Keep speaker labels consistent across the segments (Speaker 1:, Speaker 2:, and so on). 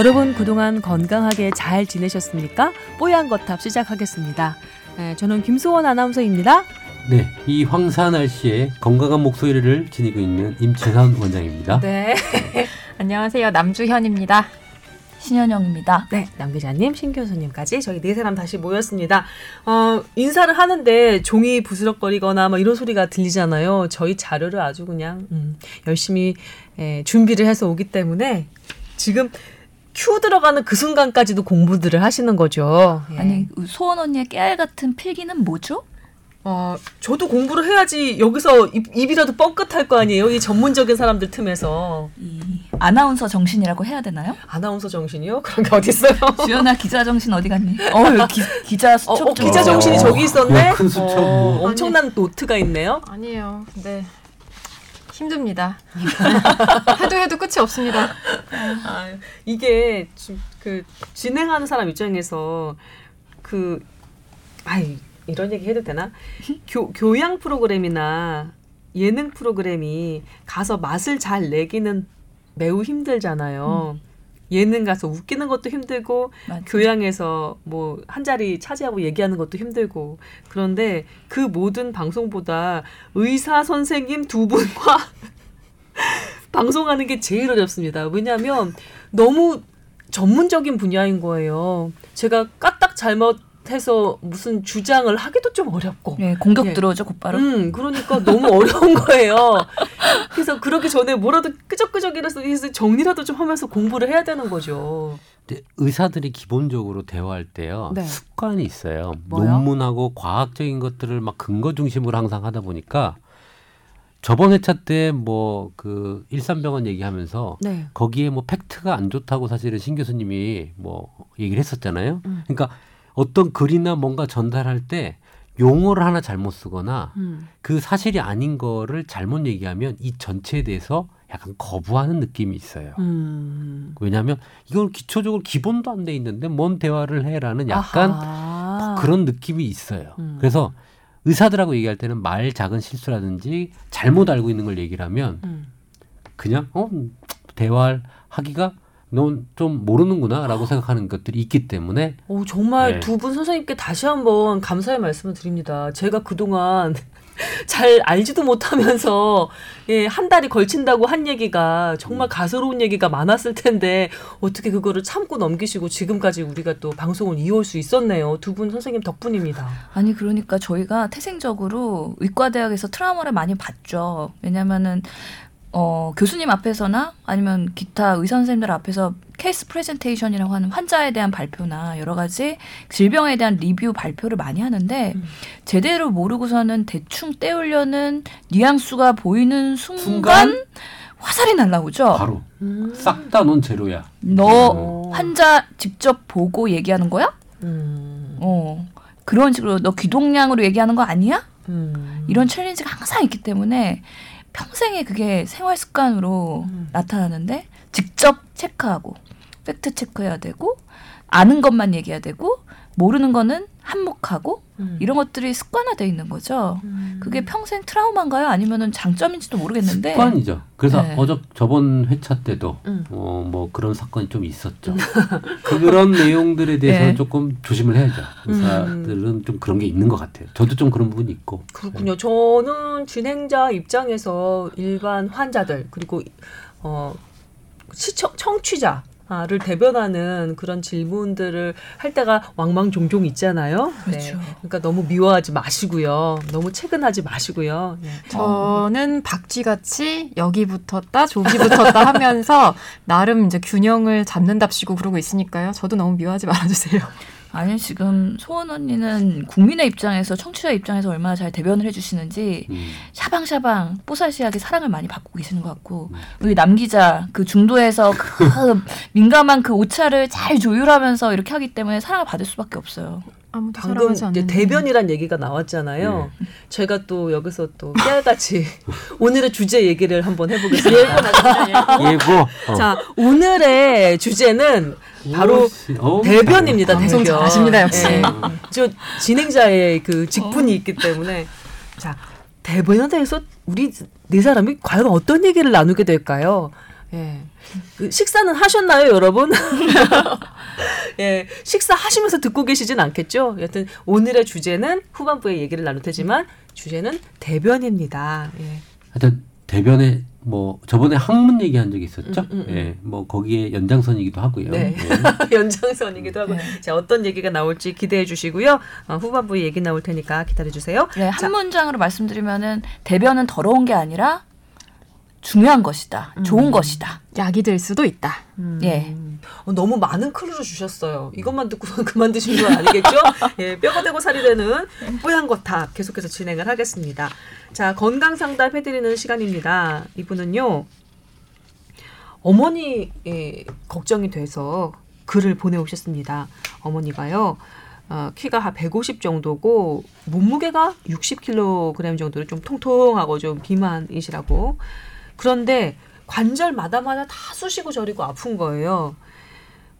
Speaker 1: 여러분 그동안 건강하게 잘 지내셨습니까? 뽀얀 거탑 시작하겠습니다. 네, 저는 김수원 아나운서입니다.
Speaker 2: 네, 이 황사 날씨에 건강한 목소리를 지니고 있는 임채선 원장입니다.
Speaker 1: 네.
Speaker 3: 안녕하세요. 남주현입니다.
Speaker 4: 신현영입니다.
Speaker 1: 네, 남 기자님, 신 교수님까지 저희 네 사람 다시 모였습니다. 어, 인사를 하는데 종이 부스럭거리거나 뭐 이런 소리가 들리잖아요. 저희 자료를 아주 그냥 음, 열심히 에, 준비를 해서 오기 때문에 지금 큐 들어가는 그 순간까지도 공부들을 하시는 거죠. 예.
Speaker 4: 아니 소원 언니의 깨알 같은 필기는 뭐죠?
Speaker 1: 어, 저도 공부를 해야지 여기서 입, 입이라도 뻥끗할 거 아니에요. 이 전문적인 사람들 틈에서.
Speaker 4: 이 아나운서 정신이라고 해야 되나요?
Speaker 1: 아나운서 정신이요? 그런 게 어디 있어요?
Speaker 4: 주연아 기자 정신 어디 갔니? 어 기, 기자
Speaker 1: 어,
Speaker 4: 수첩
Speaker 1: 어,
Speaker 4: 좀
Speaker 1: 기자
Speaker 2: 어,
Speaker 1: 정신이 저기 있었네.
Speaker 2: 야, 큰 수첩
Speaker 1: 어,
Speaker 2: 뭐.
Speaker 1: 엄청난 노트가 있네요.
Speaker 3: 아니에요. 근데 힘듭니다. 해도 해도 끝이 없습니다.
Speaker 1: 아, 이게 지- 그 진행하는 사람 입장에서 그 아이 이런 얘기 해도 되나? 교, 교양 프로그램이나 예능 프로그램이 가서 맛을 잘 내기는 매우 힘들잖아요. 예능 가서 웃기는 것도 힘들고
Speaker 4: 맞아.
Speaker 1: 교양에서 뭐 한 자리 차지하고 얘기하는 것도 힘들고 그런데 그 모든 방송보다 의사 선생님 두 분과 방송하는 게 제일 어렵습니다. 왜냐하면 너무 전문적인 분야인 거예요. 제가 까딱 잘못 해서 무슨 주장을 하기도 좀 어렵고.
Speaker 4: 예, 공격
Speaker 1: 예.
Speaker 4: 들어오죠 곧바로.
Speaker 1: 음, 그러니까 너무 어려운 거예요. 그래서 그러기 전에 뭐라도 끄적끄적이라서 정리라도 좀 하면서 공부를 해야 되는 거죠.
Speaker 2: 근데 의사들이 기본적으로 대화할 때요
Speaker 1: 네.
Speaker 2: 습관이 있어요.
Speaker 1: 뭐요?
Speaker 2: 논문하고 과학적인 것들을 막 근거 중심으로 항상 하다 보니까 저번 회차 때 뭐 그 일산병원 얘기하면서
Speaker 1: 네.
Speaker 2: 거기에 뭐 팩트가 안 좋다고 사실은 신 교수님이 뭐 얘기를 했었잖아요.
Speaker 1: 음.
Speaker 2: 그러니까 어떤 글이나 뭔가 전달할 때 용어를 하나 잘못 쓰거나
Speaker 1: 음.
Speaker 2: 그 사실이 아닌 거를 잘못 얘기하면 이 전체에 대해서 약간 거부하는 느낌이 있어요.
Speaker 1: 음.
Speaker 2: 왜냐하면 이건 기초적으로 기본도 안 돼 있는데 뭔 대화를 해라는 약간
Speaker 1: 아하.
Speaker 2: 그런 느낌이 있어요.
Speaker 1: 음.
Speaker 2: 그래서 의사들하고 얘기할 때는 말 작은 실수라든지 잘못 알고 있는 걸 얘기를 하면
Speaker 1: 음.
Speaker 2: 그냥 어 대화를 하기가 넌 좀 모르는구나라고 생각하는 것들이 있기 때문에
Speaker 1: 오, 정말
Speaker 2: 네.
Speaker 1: 두분 선생님께 다시 한번 감사의 말씀을 드립니다. 제가 그동안 잘 알지도 못하면서 예, 한 달이 걸친다고 한 얘기가 정말 가소로운 얘기가 많았을 텐데 어떻게 그거를 참고 넘기시고 지금까지 우리가 또 방송을 이어올 수 있었네요. 두 분 선생님 덕분입니다.
Speaker 4: 아니 그러니까 저희가 태생적으로 의과대학에서 트라우마를 많이 받죠. 왜냐면은 어, 교수님 앞에서나 아니면 기타 의사 선생님들 앞에서 case presentation이라고 하는 환자에 대한 발표나 여러 가지 질병에 대한 리뷰 발표를 많이 하는데
Speaker 1: 음.
Speaker 4: 제대로 모르고서는 대충 떼우려는 뉘앙스가 보이는 순간,
Speaker 2: 순간?
Speaker 4: 화살이 날라오죠.
Speaker 2: 바로
Speaker 1: 음.
Speaker 2: 싹다 넌 제로야.
Speaker 4: 너
Speaker 1: 어.
Speaker 4: 환자 직접 보고 얘기하는 거야?
Speaker 1: 음.
Speaker 4: 어. 그런 식으로 너 귀동냥으로 얘기하는 거 아니야?
Speaker 1: 음.
Speaker 4: 이런 challenge가 항상 있기 때문에 평생에 그게 생활 습관으로
Speaker 1: 음.
Speaker 4: 나타나는데 직접 체크하고 fact check해야 되고 아는 것만 얘기해야 되고 모르는 거는 함묵하고
Speaker 1: 음.
Speaker 4: 이런 것들이 습관화돼 있는 거죠.
Speaker 1: 음.
Speaker 4: 그게 평생 트라우마인가요? 아니면은 장점인지도 모르겠는데
Speaker 2: 습관이죠. 그래서
Speaker 4: 네.
Speaker 2: 어저 저번 회차 때도
Speaker 1: 음.
Speaker 2: 어뭐 그런 사건이 좀 있었죠. 그런 내용들에 대해서는
Speaker 4: 네.
Speaker 2: 조금 조심을 해야죠. 의사들은 좀 그런 게 있는 것 같아요. 저도 좀 그런 부분이 있고.
Speaker 1: 그렇군요. 저는 진행자 입장에서 일반 환자들 그리고 어 시청 청취자 를 대변하는 그런 질문들을 할 때가 왕왕종종 있잖아요.
Speaker 4: 그렇죠.
Speaker 1: 그러니까 너무 미워하지 마시고요. 너무 체근하지 마시고요. 네.
Speaker 3: 저는 박쥐같이 여기 붙었다 저기 붙었다 하면서 나름 이제 균형을 잡는답시고 그러고 있으니까요. 저도 너무 미워하지 말아주세요.
Speaker 4: 아니 지금 소원 언니는 국민의 입장에서 청취자 입장에서 얼마나 잘 대변을 해주시는지
Speaker 2: 음.
Speaker 4: 샤방샤방 뽀살시하게 사랑을 많이 받고 계시는 것 같고
Speaker 2: 음.
Speaker 4: 우리 남 기자 그 중도에서 그 민감한 그 오차를 잘 조율하면서 이렇게 하기 때문에 사랑을 받을 수밖에 없어요.
Speaker 3: 아무도
Speaker 1: 방금
Speaker 3: 사랑하지
Speaker 1: 이제 대변이란 얘기가 나왔잖아요. 제가 또 여기서 또 깨알같이 오늘의 주제 얘기를 한번 해보겠습니다.
Speaker 2: 예고. 어.
Speaker 1: 자, 오늘의 주제는 바로
Speaker 2: 어우,
Speaker 1: 대변입니다.
Speaker 3: 방송
Speaker 1: 대변.
Speaker 3: 잘하십니다, 역시.
Speaker 1: 예. 저 진행자의 그 직분이 있기 때문에 자 대변에 대해서 우리 네 사람이 과연 어떤 얘기를 나누게 될까요? 예. 그 식사는 하셨나요, 여러분? 예. 식사하시면서 듣고 계시진 않겠죠? 여튼 오늘의 주제는 후반부에 얘기를 나눌 테지만 주제는 대변입니다. 예.
Speaker 2: 하여튼 대변에 뭐 저번에 학문 얘기한 적이 있었죠.
Speaker 1: 음, 음, 음.
Speaker 2: 예, 뭐 거기에 연장선이기도 하고요.
Speaker 1: 네.
Speaker 2: 예.
Speaker 1: 연장선이기도 하고.
Speaker 4: 네.
Speaker 1: 자, 어떤 얘기가 나올지 기대해 주시고요. 어, 후반부에 얘기 나올 테니까 기다려 주세요.
Speaker 4: 네, 한 문장으로 말씀드리면은 대변은 더러운 게 아니라 중요한 것이다. 좋은 것이다.
Speaker 3: 약이 될 수도 있다.
Speaker 4: 예.
Speaker 1: 어, 너무 많은 클루를 주셨어요. 이것만 듣고 그만 드신 건 아니겠죠? 예, 뼈가 되고 살이 되는 뽀얀 거탑 계속해서 진행을 하겠습니다. 자, 건강 상담 해드리는 시간입니다. 이분은요, 어머니 예, 걱정이 돼서 글을 보내오셨습니다. 어머니가요, 어, 키가 한 150 정도고 몸무게가 60kg 정도로 좀 통통하고 좀 비만이시라고. 그런데 관절 마다마다 다 쑤시고 저리고 아픈 거예요.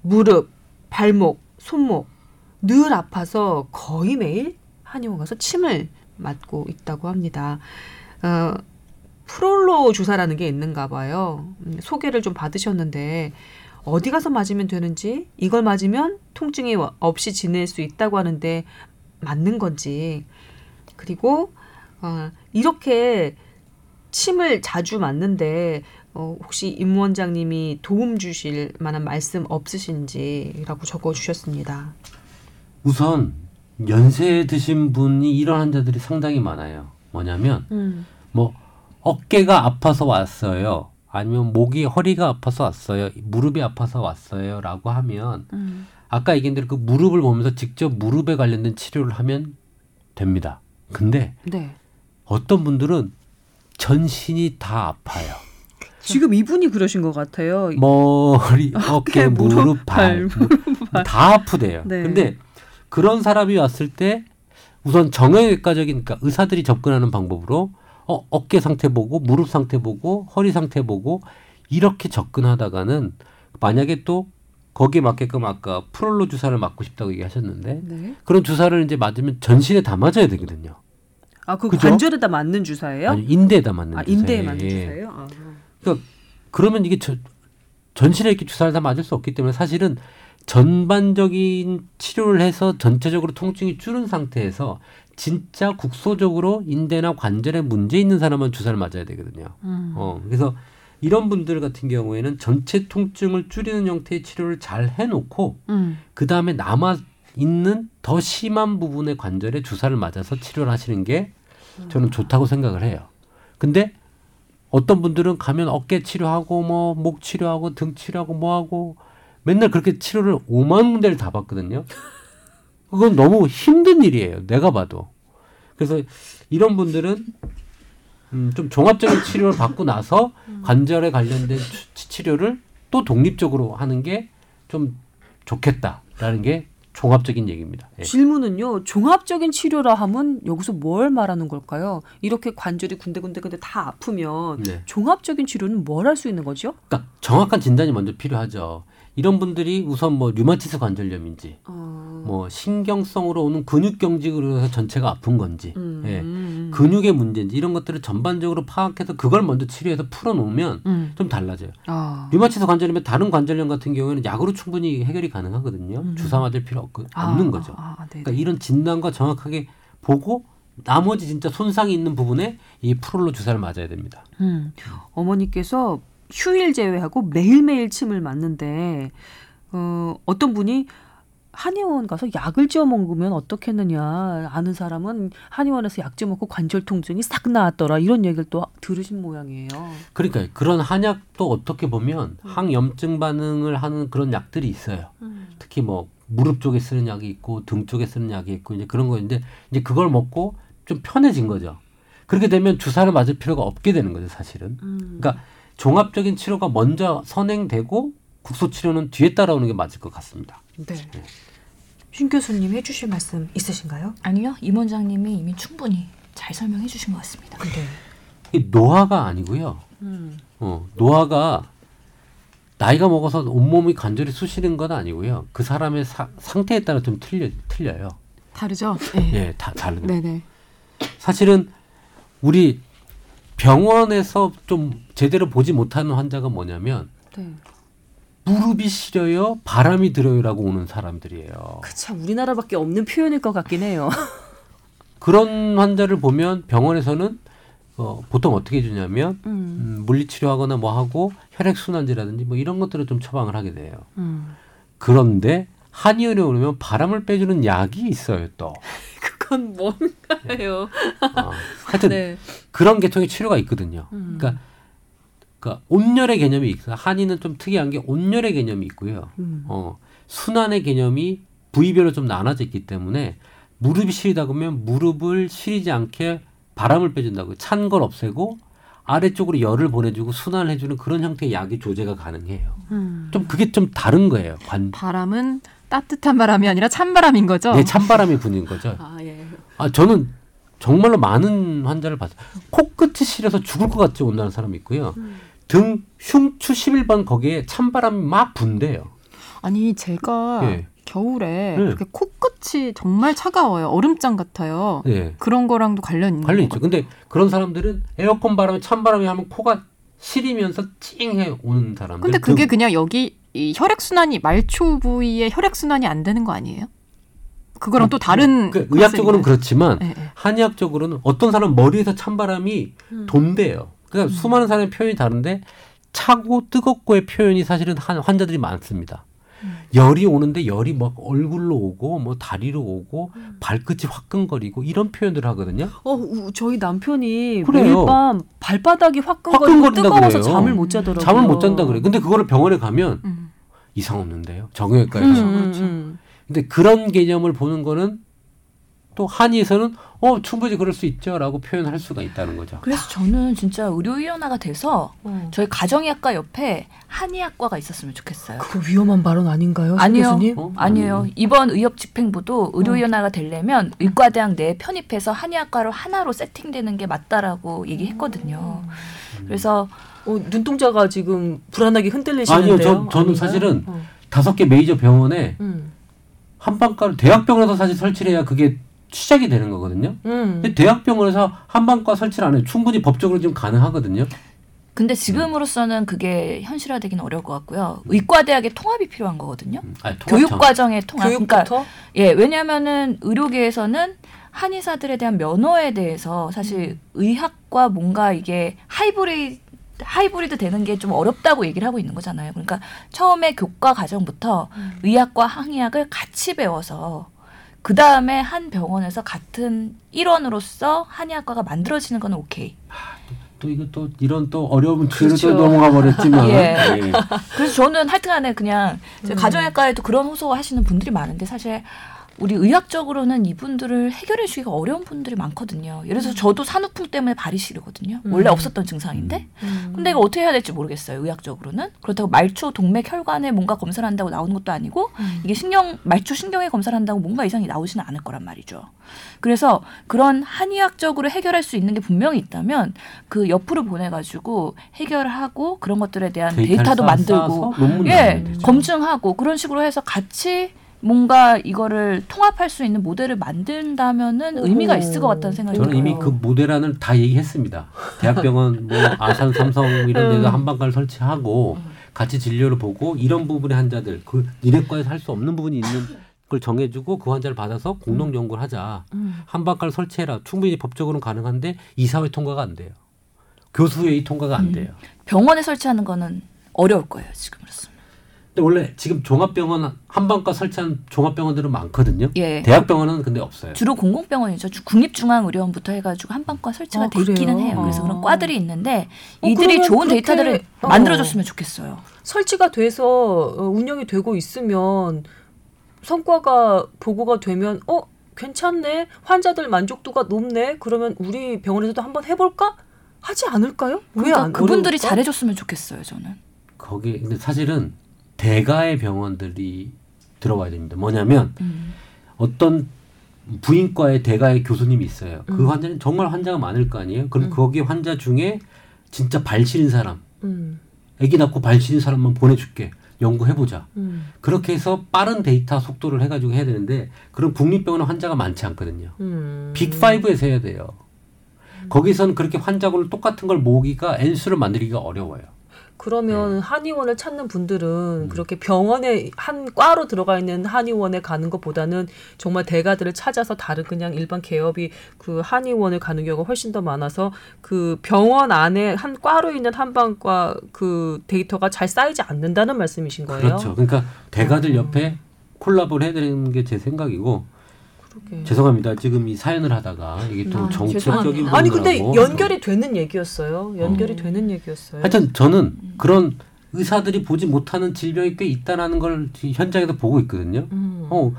Speaker 1: 무릎, 발목, 손목 늘 아파서 거의 매일 한의원 가서 침을 맞고 있다고 합니다. 어, 프롤로 주사라는 게 있는가 봐요. 음, 소개를 좀 받으셨는데 어디 가서 맞으면 되는지 이걸 맞으면 통증이 와- 없이 지낼 수 있다고 하는데 맞는 건지 그리고 어, 이렇게 침을 자주 맞는데 어, 혹시 임 원장님이 도움 주실 만한 말씀 없으신지라고 적어 주셨습니다.
Speaker 2: 우선 연세 드신 분이 이런 환자들이 상당히 많아요. 뭐냐면
Speaker 1: 음.
Speaker 2: 뭐 어깨가 아파서 왔어요. 아니면 목이 허리가 아파서 왔어요. 무릎이 아파서 왔어요라고 하면
Speaker 1: 음.
Speaker 2: 아까 얘기한 대로 그 무릎을 보면서 직접 무릎에 관련된 치료를 하면 됩니다. 근데
Speaker 1: 네.
Speaker 2: 어떤 분들은 전신이 다 아파요.
Speaker 1: 지금 이분이 그러신 것 같아요.
Speaker 2: 머리, 어깨,
Speaker 1: 무릎,
Speaker 2: 무릎,
Speaker 1: 발,
Speaker 2: 발, 뭐다 아프대요.
Speaker 1: 네.
Speaker 2: 근데 그런 사람이 왔을 때 우선 정형외과적인 그러니까 의사들이 접근하는 방법으로 어, 어깨 상태 보고 무릎 상태 보고 허리 상태 보고 이렇게 접근하다가는 만약에 또 거기에 맞게끔 아까 프롤로 주사를 맞고 싶다고 얘기하셨는데
Speaker 1: 네.
Speaker 2: 그런 주사를 이제 맞으면 전신에 다 맞아야 되거든요.
Speaker 1: 아, 그? 관절에다 맞는 주사예요?
Speaker 2: 아니 인대에다 맞는
Speaker 1: 아,
Speaker 2: 주사예요.
Speaker 1: 인대에 맞는
Speaker 2: 예.
Speaker 1: 주사예요? 아.
Speaker 2: 그러니까 그러면 이게 저, 전신에 이렇게 주사를 다 맞을 수 없기 때문에 사실은 전반적인 치료를 해서 전체적으로 통증이 줄은 상태에서 진짜 국소적으로 인대나 관절에 문제 있는 사람은 주사를 맞아야 되거든요.
Speaker 1: 음.
Speaker 2: 어, 그래서 이런 분들 같은 경우에는 전체 통증을 줄이는 형태의 치료를 잘 해놓고
Speaker 1: 음.
Speaker 2: 그 다음에 남아 있는 더 심한 부분의 관절에 주사를 맞아서 치료를 하시는 게 저는 좋다고 생각을 해요. 근데 어떤 분들은 가면 어깨 치료하고 뭐 목 치료하고 등 치료하고 뭐 하고 맨날 그렇게 치료를 5만 군데를 다 받거든요. 그건 너무 힘든 일이에요. 내가 봐도. 그래서 이런 분들은 음, 좀 종합적인 치료를 받고 나서 관절에 관련된 치- 치료를 또 독립적으로 하는 게 좀 좋겠다라는 게 종합적인 얘기입니다. 예.
Speaker 1: 질문은요. 종합적인 치료라 하면 여기서 뭘 말하는 걸까요? 이렇게 관절이 군데군데 근데 다 아프면
Speaker 2: 네.
Speaker 1: 종합적인 치료는 뭘 할 수 있는 거죠?
Speaker 2: 그러니까 정확한 진단이 먼저 필요하죠. 이런 분들이 우선 뭐 류마티스 관절염인지
Speaker 1: 어.
Speaker 2: 뭐 신경성으로 오는 근육 경직으로 해서 전체가 아픈 건지
Speaker 1: 음.
Speaker 2: 예.
Speaker 1: 음.
Speaker 2: 근육의 문제인지 이런 것들을 전반적으로 파악해서 그걸 먼저 치료해서 풀어놓으면
Speaker 1: 음.
Speaker 2: 좀 달라져요.
Speaker 1: 아.
Speaker 2: 류마티스 관절염의 다른 관절염 같은 경우에는 약으로 충분히 해결이 가능하거든요.
Speaker 1: 음.
Speaker 2: 주사 맞을 필요 없,
Speaker 1: 아,
Speaker 2: 없는 거죠.
Speaker 1: 아, 아, 네.
Speaker 2: 그러니까 이런 진단과 정확하게 보고 나머지 진짜 손상이 있는 부분에 이 프롤로 주사를 맞아야 됩니다.
Speaker 1: 음. 어머니께서 휴일 제외하고 매일매일 침을 맞는데 어, 어떤 분이 한의원 가서 약을 지어 먹으면 어떻겠느냐 아는 사람은 한의원에서 약 지어 먹고 관절 통증이 싹 나았더라 이런 얘기를 또 들으신 모양이에요.
Speaker 2: 그러니까 그런 한약도 어떻게 보면 항염증 반응을 하는 그런 약들이 있어요. 특히 뭐 무릎 쪽에 쓰는 약이 있고 등 쪽에 쓰는 약이 있고 이제 그런 거인데 이제 그걸 먹고 좀 편해진 거죠. 그렇게 되면 주사를 맞을 필요가 없게 되는 거죠, 사실은.
Speaker 1: 음.
Speaker 2: 그러니까 종합적인 치료가 먼저 선행되고 국소 치료는 뒤에 따라오는 게 맞을 것 같습니다.
Speaker 1: 네. 신 교수님 해주실 말씀 있으신가요?
Speaker 4: 아니요, 임 원장님이 이미 충분히 잘 설명해 주신 것 같습니다.
Speaker 1: 네.
Speaker 2: 이 노화가 아니고요.
Speaker 1: 음.
Speaker 2: 어, 노화가 나이가 먹어서 온몸이 관절이 쑤시는 건 아니고요. 그 사람의 사- 상태에 따라 좀 틀려, 틀려요.
Speaker 3: 다르죠? 네.
Speaker 2: 예, 다 다른.
Speaker 3: 네네.
Speaker 2: 사실은 우리 병원에서 좀 제대로 보지 못하는 환자가 뭐냐면
Speaker 1: 네.
Speaker 2: 무릎이 시려요, 바람이 들어요라고 오는 사람들이에요.
Speaker 1: 그참 우리나라밖에 없는 표현일 것 같긴 해요.
Speaker 2: 그런 환자를 보면 병원에서는 어, 보통 어떻게 해주냐면
Speaker 1: 음,
Speaker 2: 음, 물리치료하거나 뭐 하고 혈액순환제라든지 뭐 이런 것들을 좀 처방을 하게 돼요.
Speaker 1: 음.
Speaker 2: 그런데 한의원에 오면 바람을 빼주는 약이 있어요 또.
Speaker 1: 그건 뭔가요?
Speaker 2: 어, 하여튼
Speaker 1: 네.
Speaker 2: 그런 계통의 치료가 있거든요.
Speaker 1: 음.
Speaker 2: 그러니까, 그러니까 온열의 개념이 있어요. 한의는 좀 특이한 게 온열의 개념이 있고요.
Speaker 1: 음.
Speaker 2: 어, 순환의 개념이 부위별로 좀 나눠져 있기 때문에 무릎이 시리다 그러면 무릎을 시리지 않게 바람을 빼준다고 찬 걸 없애고 아래쪽으로 열을 보내주고 순환을 해주는 그런 형태의 약이 조제가 가능해요.
Speaker 1: 음.
Speaker 2: 좀 그게 좀 다른 거예요. 관,
Speaker 3: 바람은 따뜻한 바람이 아니라 찬 바람인 거죠.
Speaker 2: 내 찬바람이 부는 거죠.
Speaker 1: 아 예.
Speaker 2: 아 저는 정말로 많은 환자를 봤어요. 코끝이 시려서 죽을 것 같이 온다는 사람이 있고요. 등 흉추 11번 거기에 찬바람이 막 분대요.
Speaker 3: 아니 제가
Speaker 2: 예.
Speaker 3: 겨울에
Speaker 2: 네.
Speaker 3: 코끝이 정말 차가워요. 얼음장 같아요.
Speaker 2: 예.
Speaker 3: 그런 거랑도 관련 있는
Speaker 2: 관련
Speaker 3: 거
Speaker 2: 있죠. 근데 그런 사람들은 에어컨 바람에 찬 바람이 하면 코가 시리면서 찡해 오는 사람들.
Speaker 3: 근데 그게
Speaker 2: 등-
Speaker 3: 그냥 여기 이 혈액 순환이 말초 부위에 혈액 순환이 안 되는 거 아니에요? 그거랑 또 다른
Speaker 2: 그 의학적으로는? 그렇지만
Speaker 3: 예, 예.
Speaker 2: 한의학적으로는 어떤 사람 머리에서 찬 바람이
Speaker 1: 음.
Speaker 2: 돈대요. 그러니까 수많은 사람의 표현이 다른데 차고 뜨겁고의 표현이 사실은 한 환자들이 많습니다.
Speaker 3: 음.
Speaker 2: 열이 오는데 열이 막 얼굴로 오고 뭐 다리로 오고
Speaker 3: 음.
Speaker 2: 발끝이 화끈거리고 이런 표현들을 하거든요.
Speaker 1: 어, 우- 저희 남편이
Speaker 2: 그래요.
Speaker 1: 매일 밤 발바닥이 화끈거리고 뜨거워서
Speaker 2: 그래요.
Speaker 1: 잠을 못 자더라고요.
Speaker 2: 잠을 못 잔다 그래. 근데 그거를 병원에 가면
Speaker 3: 음.
Speaker 2: 이상 없는데요. 정형외과에
Speaker 1: 음,
Speaker 2: 가서.
Speaker 1: 음,
Speaker 3: 그렇죠.
Speaker 1: 음.
Speaker 2: 근데 그런 개념을 보는 거는 또 한의에서는 어 충분히 그럴 수 있죠라고 표현할 수가 있다는 거죠.
Speaker 4: 그래서 저는 진짜 의료위원회가 돼서
Speaker 1: 어.
Speaker 4: 저희 가정의학과 옆에 한의학과가 있었으면 좋겠어요.
Speaker 1: 그거 위험한 발언 아닌가요, 신
Speaker 4: 아니요.
Speaker 1: 교수님?
Speaker 2: 어?
Speaker 4: 아니에요. 이번 의협 집행부도 의료위원회가 되려면 의과대학 내에 편입해서 한의학과로 하나로 세팅되는 게 맞다라고 얘기했거든요. 그래서
Speaker 1: 어, 눈동자가 지금 불안하게 흔들리시는데요.
Speaker 2: 아니요, 저- 저는
Speaker 1: 아닌가요?
Speaker 2: 사실은
Speaker 1: 어.
Speaker 2: 다섯 개 메이저 병원에
Speaker 1: 음.
Speaker 2: 한방과를 대학병원에서 사실 설치를 해야 그게 시작이 되는 거거든요.
Speaker 1: 음.
Speaker 2: 근데 대학병원에서 한방과 설치를 안 해요. 충분히 법적으로 지금 가능하거든요.
Speaker 4: 근데 지금으로서는 그게 현실화되기는 어려울 것 같고요. 의과대학의 통합이 필요한 거거든요.
Speaker 2: 음, 아니, 통합
Speaker 4: 교육
Speaker 2: 정-
Speaker 4: 과정의 통합. 그러니까
Speaker 1: 교육부터
Speaker 4: 예, 왜냐하면은 의료계에서는 한의사들에 대한 면허에 대해서 사실 의학과 뭔가 이게 하이브리드 하이브리드 되는 게 좀 어렵다고 얘기를 하고 있는 거잖아요. 그러니까 처음에 교과 과정부터 의학과 항의학을 같이 배워서 그 다음에 한 병원에서 같은 일원으로서 한의학과가 만들어지는 건 오케이.
Speaker 2: 또 이거 또 이런 또 어려운 주제로
Speaker 1: 그렇죠.
Speaker 2: 또 넘어가 버렸지만
Speaker 4: 예.
Speaker 2: 예.
Speaker 4: 그래서 저는 하여튼간에 그냥 제
Speaker 1: 음.
Speaker 4: 가정의학과에도 그런 호소 하시는 분들이 많은데 사실 우리 의학적으로는 이분들을 해결해 주기가 어려운 분들이 많거든요. 예를 들어서 저도 산후풍 때문에 발이 시리거든요. 원래
Speaker 1: 음.
Speaker 4: 없었던 증상인데.
Speaker 1: 음.
Speaker 4: 근데 이거 어떻게 해야 될지 모르겠어요. 의학적으로는. 그렇다고 말초 동맥 혈관에 뭔가 검사를 한다고 나오는 것도 아니고
Speaker 1: 음.
Speaker 4: 이게 신경 말초 신경에 검사를 한다고 뭔가 이상이 나오지는 않을 거란 말이죠. 그래서 그런 한의학적으로 해결할 수 있는 게 분명히 있다면 그 옆으로 보내 가지고 해결을 하고 그런 것들에 대한 데이터도
Speaker 2: 쌓-
Speaker 4: 만들고 예. 검증하고 그런 식으로 해서 같이 뭔가 이거를 통합할 수 있는 모델을 만든다면은
Speaker 1: 오.
Speaker 4: 의미가 있을 것 같다는 생각이
Speaker 2: 저는
Speaker 4: 들어요.
Speaker 2: 이미 그 모델안을 다 얘기했습니다. 대학병원, 뭐 아산, 삼성 이런 데서
Speaker 1: 음.
Speaker 2: 한방과를 설치하고 같이 진료를 보고 이런 부분의 환자들 그 니네과에서 할 수 없는 부분이 있는 걸 정해주고 그 환자를 받아서 공동 연구를 하자.
Speaker 1: 음.
Speaker 2: 한방과를 설치해라. 충분히 법적으로는 가능한데 이사회 통과가 안 돼요. 교수회의 통과가 안
Speaker 4: 음.
Speaker 2: 돼요.
Speaker 4: 병원에 설치하는 거는 어려울 거예요 지금으로서.
Speaker 2: 근데 원래 지금 종합병원 한방과 설치한 종합병원들은 많거든요.
Speaker 4: 예.
Speaker 2: 대학병원은 근데 없어요.
Speaker 4: 주로 공공병원이죠. 주- 국립중앙의료원부터 해가지고 한방과 설치가
Speaker 1: 아,
Speaker 4: 돼 있기는? 해요. 그래서
Speaker 1: 아.
Speaker 4: 그런 과들이 있는데
Speaker 1: 어,
Speaker 4: 이들이 좋은
Speaker 1: 그렇게-
Speaker 4: 데이터들을
Speaker 1: 어.
Speaker 4: 만들어줬으면 좋겠어요.
Speaker 1: 설치가 돼서 어, 운영이 되고 있으면 성과가 보고가 되면 어 괜찮네 환자들 만족도가 높네 그러면 우리 병원에서도 한번 해볼까 하지 않을까요?
Speaker 4: 그러니까
Speaker 1: 왜안
Speaker 4: 그분들이
Speaker 1: 어려울까?
Speaker 4: 잘해줬으면 좋겠어요. 저는.
Speaker 2: 거기 근데 사실은 대가의 병원들이 들어와야 됩니다. 뭐냐면
Speaker 4: 음.
Speaker 2: 어떤 부인과에 대가의 교수님이 있어요. 그
Speaker 1: 음.
Speaker 2: 환자는 정말 환자가 많을 거 아니에요. 그럼
Speaker 1: 음.
Speaker 2: 거기 환자 중에 진짜 발실인 사람,
Speaker 1: 음,
Speaker 2: 아기 낳고 발실인 사람만 보내줄게. 연구해보자.
Speaker 1: 음,
Speaker 2: 그렇게 해서 빠른 데이터 속도를 해가지고 해야 되는데 그런 국립병원은 환자가 많지 않거든요.
Speaker 1: 음.
Speaker 2: 빅5에서 해야 돼요. 거기서는 그렇게 환자군을 똑같은 걸 모으기가 N수를 만들기가 어려워요.
Speaker 1: 그러면
Speaker 2: 네.
Speaker 1: 한의원을 찾는 분들은
Speaker 2: 음.
Speaker 1: 그렇게 병원에 한 과로 들어가 있는 한의원에 가는 것보다는 정말 대가들을 찾아서 다른 그냥 일반 개업이 그 한의원을 가는 경우가 훨씬 더 많아서 그 병원 안에 한 과로 있는 한방과 그 데이터가 잘 쌓이지 않는다는 말씀이신 거예요?
Speaker 2: 그렇죠. 그러니까 대가들
Speaker 1: 어.
Speaker 2: 옆에 콜라보를 해야 되는 게 제 생각이고
Speaker 1: 그러게.
Speaker 2: 죄송합니다. 지금 이 사연을 하다가 이게 좀
Speaker 3: 아,
Speaker 2: 정책적인
Speaker 1: 아니 근데 연결이 되는 얘기였어요. 연결이
Speaker 2: 어.
Speaker 1: 되는 얘기였어요.
Speaker 2: 하여튼 저는 그런 의사들이 보지 못하는 질병이 꽤 있다라는 걸 현장에서 보고 있거든요.
Speaker 1: 음.
Speaker 2: 어,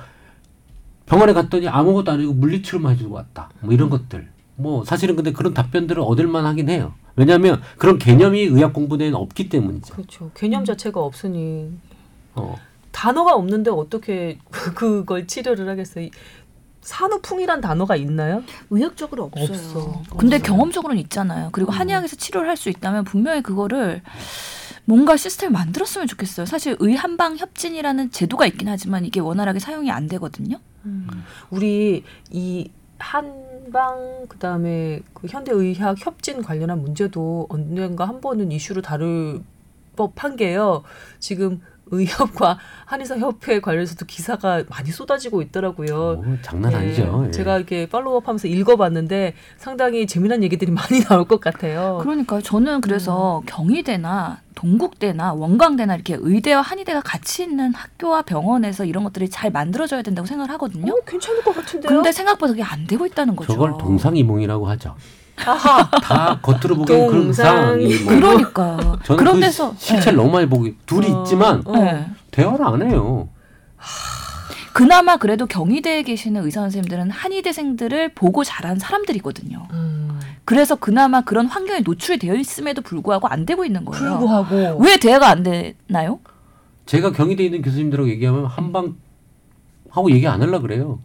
Speaker 2: 병원에 갔더니 아무것도 아니고 물리치료만 해주고 왔다. 뭐 이런 것들. 뭐 사실은 근데 그런 답변들을 얻을만 하긴 해요. 왜냐하면 그런 개념이 의학 공부에는 없기 때문이죠.
Speaker 1: 그렇죠. 개념 자체가 없으니
Speaker 2: 어.
Speaker 1: 단어가 없는데 어떻게 그걸 치료를 하겠어요? 이 산후풍이란 단어가 있나요?
Speaker 4: 의학적으로 없어요.
Speaker 1: 없어.
Speaker 4: 근데
Speaker 1: 없어.
Speaker 4: 경험적으로는 있잖아요. 그리고
Speaker 1: 음.
Speaker 4: 한의학에서 치료를 할 수 있다면 분명히 그거를 뭔가 시스템을 만들었으면 좋겠어요. 사실 의한방 협진이라는 제도가 있긴 하지만 이게 원활하게 사용이 안 되거든요.
Speaker 1: 우리 이 한방 그다음에 그 현대의학 협진 관련한 문제도 언젠가 한 번은 이슈로 다룰 법한 게요. 지금 의협과 한의사 협회 관련해서도 기사가 많이 쏟아지고 있더라고요.
Speaker 2: 뭐 장난
Speaker 1: 예,
Speaker 2: 아니죠. 예.
Speaker 1: 제가 이렇게 팔로우업하면서 읽어봤는데 상당히 재미난 얘기들이 많이 나올 것 같아요.
Speaker 4: 그러니까요. 저는 그래서 경희대나 동국대나 원광대나 이렇게 의대와 한의대가 같이 있는 학교와 병원에서 이런 것들이 잘 만들어져야 된다고 생각을 하거든요.
Speaker 1: 어, 괜찮을 것 같은데요.
Speaker 4: 근데 생각보다 그게 안 되고 있다는 거죠.
Speaker 2: 저걸 동상이몽이라고 하죠.
Speaker 1: 아하.
Speaker 2: 다 겉으로 보기엔
Speaker 1: 동상이몽.
Speaker 2: 동상이몽.
Speaker 4: 그러니까
Speaker 2: 저는
Speaker 4: 그런
Speaker 2: 그
Speaker 4: 데서
Speaker 2: 실체를 너무 많이 보기 둘이
Speaker 1: 어,
Speaker 2: 있지만
Speaker 1: 어.
Speaker 4: 네.
Speaker 2: 대화를 안 해요.
Speaker 4: 그나마 그래도 경희대에 계시는 의사 선생님들은 한의대생들을 보고 자란 사람들이거든요.
Speaker 1: 음.
Speaker 4: 그래서 그나마 그런 환경에 노출이 되어 있음에도 불구하고 안 되고 있는 거예요.
Speaker 1: 불구하고
Speaker 4: 왜 대화가 안 되나요?
Speaker 2: 제가 경희대에 있는 교수님들하고 얘기하면 한방 하고 얘기 안 하려 그래요.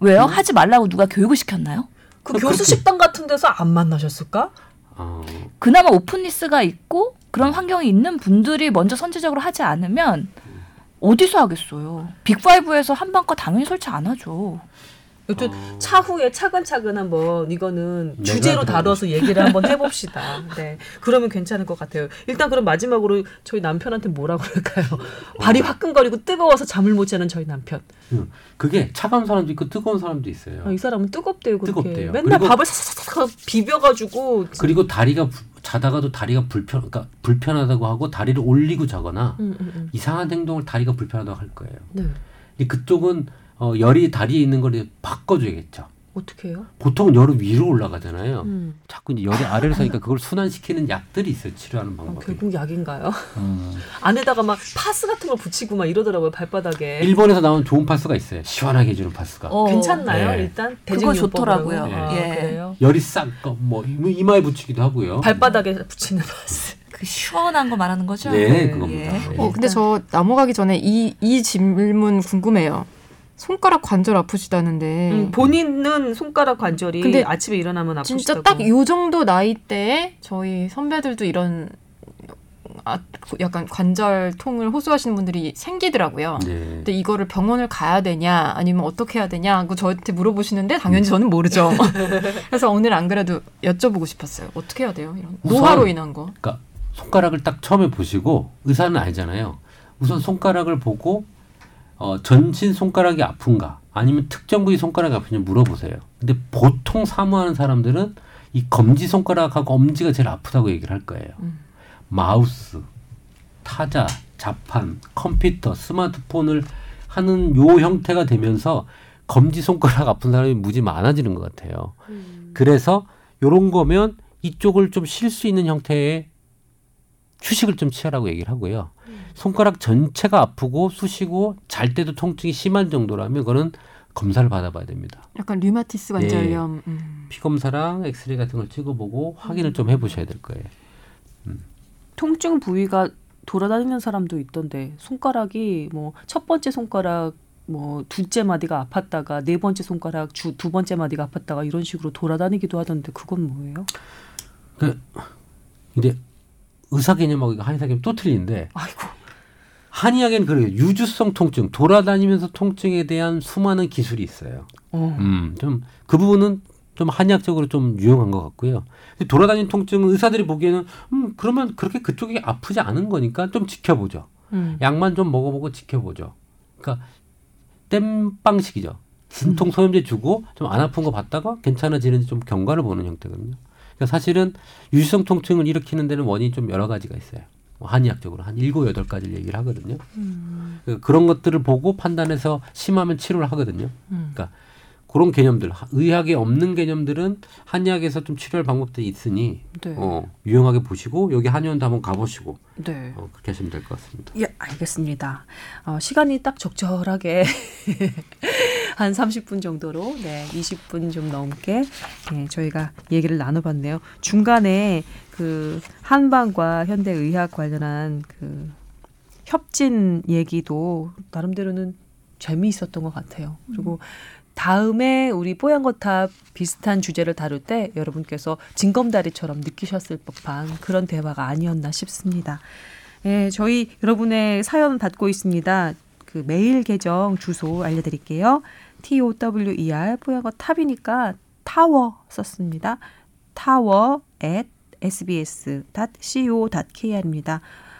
Speaker 4: 왜요? 하지 말라고 누가 교육을 시켰나요?
Speaker 1: 그 교수 식당 같은 데서 안 만나셨을까?
Speaker 2: 아,
Speaker 4: 그나마 오픈리스가 있고 그런 환경이 있는 분들이 먼저 선제적으로 하지 않으면 어디서 하겠어요? 빅5에서 한방과 당연히 설치 안 하죠.
Speaker 1: 여튼
Speaker 2: 어.
Speaker 1: 차후에 차근차근 한번 이거는
Speaker 2: 내가
Speaker 1: 주제로
Speaker 2: 들어보고
Speaker 1: 다뤄서 얘기를 한번 해봅시다. 네, 그러면 괜찮을 것 같아요. 일단 그럼 마지막으로 저희 남편한테 뭐라 그럴까요? 발이 화끈거리고 뜨거워서 잠을 못 자는 저희 남편.
Speaker 2: 응. 그게 차가운 사람도 있고 뜨거운 사람도 있어요.
Speaker 1: 아, 이 사람은 뜨겁대요. 그렇게
Speaker 2: 뜨겁대요.
Speaker 1: 맨날 밥을 사사사사 비벼가지고.
Speaker 2: 그리고 다리가 불- 자다가도 다리가 불편, 그러니까 불편하다고 하고 다리를 올리고 자거나
Speaker 1: 음, 음, 음.
Speaker 2: 이상한 행동을 다리가 불편하다고 할 거예요.
Speaker 1: 네,
Speaker 2: 이 그쪽은 어, 열이 다리에 있는 걸 바꿔줘야겠죠.
Speaker 1: 어떻게 해요?
Speaker 2: 보통은 열이 위로 올라가잖아요.
Speaker 1: 음.
Speaker 2: 자꾸 이제 열이 아래로 사니까 그걸 순환시키는 약들이 있어요. 치료하는
Speaker 1: 어,
Speaker 2: 방법이.
Speaker 1: 결국 약인가요?
Speaker 2: 음.
Speaker 1: 안에다가 막 파스 같은 걸 붙이고 막 이러더라고요 발바닥에.
Speaker 2: 일본에서 나온 좋은 파스가 있어요. 시원하게 해주는 파스가.
Speaker 4: 어,
Speaker 1: 괜찮나요?
Speaker 2: 네.
Speaker 1: 일단
Speaker 4: 그거? 좋더라고요.
Speaker 1: 아,
Speaker 4: 예.
Speaker 1: 그래요?
Speaker 2: 열이 싹뭐 이마에 붙이기도 하고요.
Speaker 1: 발바닥에 붙이는 파스.
Speaker 4: 그 시원한 거 말하는 거죠?
Speaker 2: 네,
Speaker 1: 예.
Speaker 2: 그겁니다. 네.
Speaker 3: 어, 근데 저 넘어가기 전에 이, 이 질문 궁금해요. 손가락 관절 아프시다는데.
Speaker 1: 음, 본인은 손가락 관절이
Speaker 3: 근데
Speaker 1: 아침에 일어나면 아프시다고.
Speaker 3: 진짜 딱 요 정도 나이대에 저희 선배들도 이런 아, 약간 관절통을 호소하시는 분들이 생기더라고요.
Speaker 2: 네.
Speaker 3: 근데 이거를 병원을 가야 되냐 아니면 어떻게 해야 되냐 하고 저한테 물어보시는데 당연히 저는 모르죠. 그래서 오늘 안 그래도 여쭤보고 싶었어요. 어떻게 해야 돼요? 이런
Speaker 2: 우선-
Speaker 3: 노화로 인한 거.
Speaker 2: 그러니까 손가락을 딱 처음에 보시고 의사는 알잖아요. 우선 손가락을 보고 어, 전신 손가락이 아픈가 아니면 특정 부위 손가락이 아픈지 물어보세요. 근데 보통 사무하는 사람들은 이 검지 손가락하고 엄지가 제일 아프다고 얘기를 할 거예요.
Speaker 3: 음.
Speaker 2: 마우스, 타자, 자판, 컴퓨터, 스마트폰을 하는 요 형태가 되면서 검지 손가락 아픈 사람이 무지 많아지는 것 같아요. 그래서 요런 거면 이쪽을 좀 쉴 수 있는 형태의 휴식을 좀 취하라고 얘기를 하고요. 손가락 전체가 아프고 쑤시고 잘 때도 통증이 심한 정도라면 그거는 검사를 받아봐야 됩니다.
Speaker 3: 약간 류마티스 관절염. 음.
Speaker 2: 피 검사랑 엑스레이 같은 걸 찍어보고 확인을 좀 해보셔야 될 거예요.
Speaker 1: 통증 부위가 돌아다니는 사람도 있던데 손가락이 뭐 첫 번째 손가락 뭐 둘째 마디가 아팠다가 네 번째 손가락 주 두 번째 마디가 아팠다가 이런 식으로 돌아다니기도 하던데 그건 뭐예요?
Speaker 2: 그 근데 의사 개념하고 한의사 개념 또 틀린데
Speaker 1: 아이고
Speaker 2: 한의학에는 그래요. 유주성 통증, 돌아다니면서 통증에 대한 수많은 기술이 있어요.
Speaker 1: 어.
Speaker 2: 음, 좀 그 부분은 좀 한의학적으로 좀 유용한 것 같고요. 돌아다니는 통증은 의사들이 보기에는 음 그러면 그렇게 그쪽이 아프지 않은 거니까 좀 지켜보죠.
Speaker 1: 음.
Speaker 2: 약만 좀 먹어보고 지켜보죠. 그러니까 땜방식이죠. 진통 소염제 주고 좀 안 아픈 거 봤다가 괜찮아지는지 좀 경과를 보는 형태거든요. 그러니까 사실은 유지성 통증을 일으키는 데는 원인이 좀 여러 가지가 있어요. 뭐 한의학적으로 한 일곱 여덟 가지를 얘기를 하거든요. 그러니까 그런 것들을 보고 판단해서 심하면 치료를 하거든요.
Speaker 1: 음.
Speaker 2: 그러니까 그런 개념들, 의학에 없는 개념들은 한의학에서 좀 치료할 방법들이 있으니
Speaker 1: 네.
Speaker 2: 어, 유용하게 보시고 여기 한의원도 한번 가보시고
Speaker 1: 네.
Speaker 2: 어, 그렇게 하시면 될 것 같습니다.
Speaker 1: 예, 알겠습니다. 어, 시간이 딱 적절하게 한 30분 정도로 네, 20분 좀 넘게 예, 저희가 얘기를 나눠봤네요. 중간에 그 한방과 현대 의학 관련한 그 협진 얘기도 나름대로는 재미있었던 것 같아요. 그리고 다음에 우리 뽀얀거탑 비슷한 주제를 다룰 때 여러분께서 징검다리처럼 느끼셨을 법한 그런 대화가 아니었나 싶습니다. 예, 저희 여러분의 사연 받고 있습니다. 그 메일 계정 주소 알려드릴게요. T O W E R 뽀얀거 탑이니까 타워 썼습니다. tower at sbs.co.kr입니다.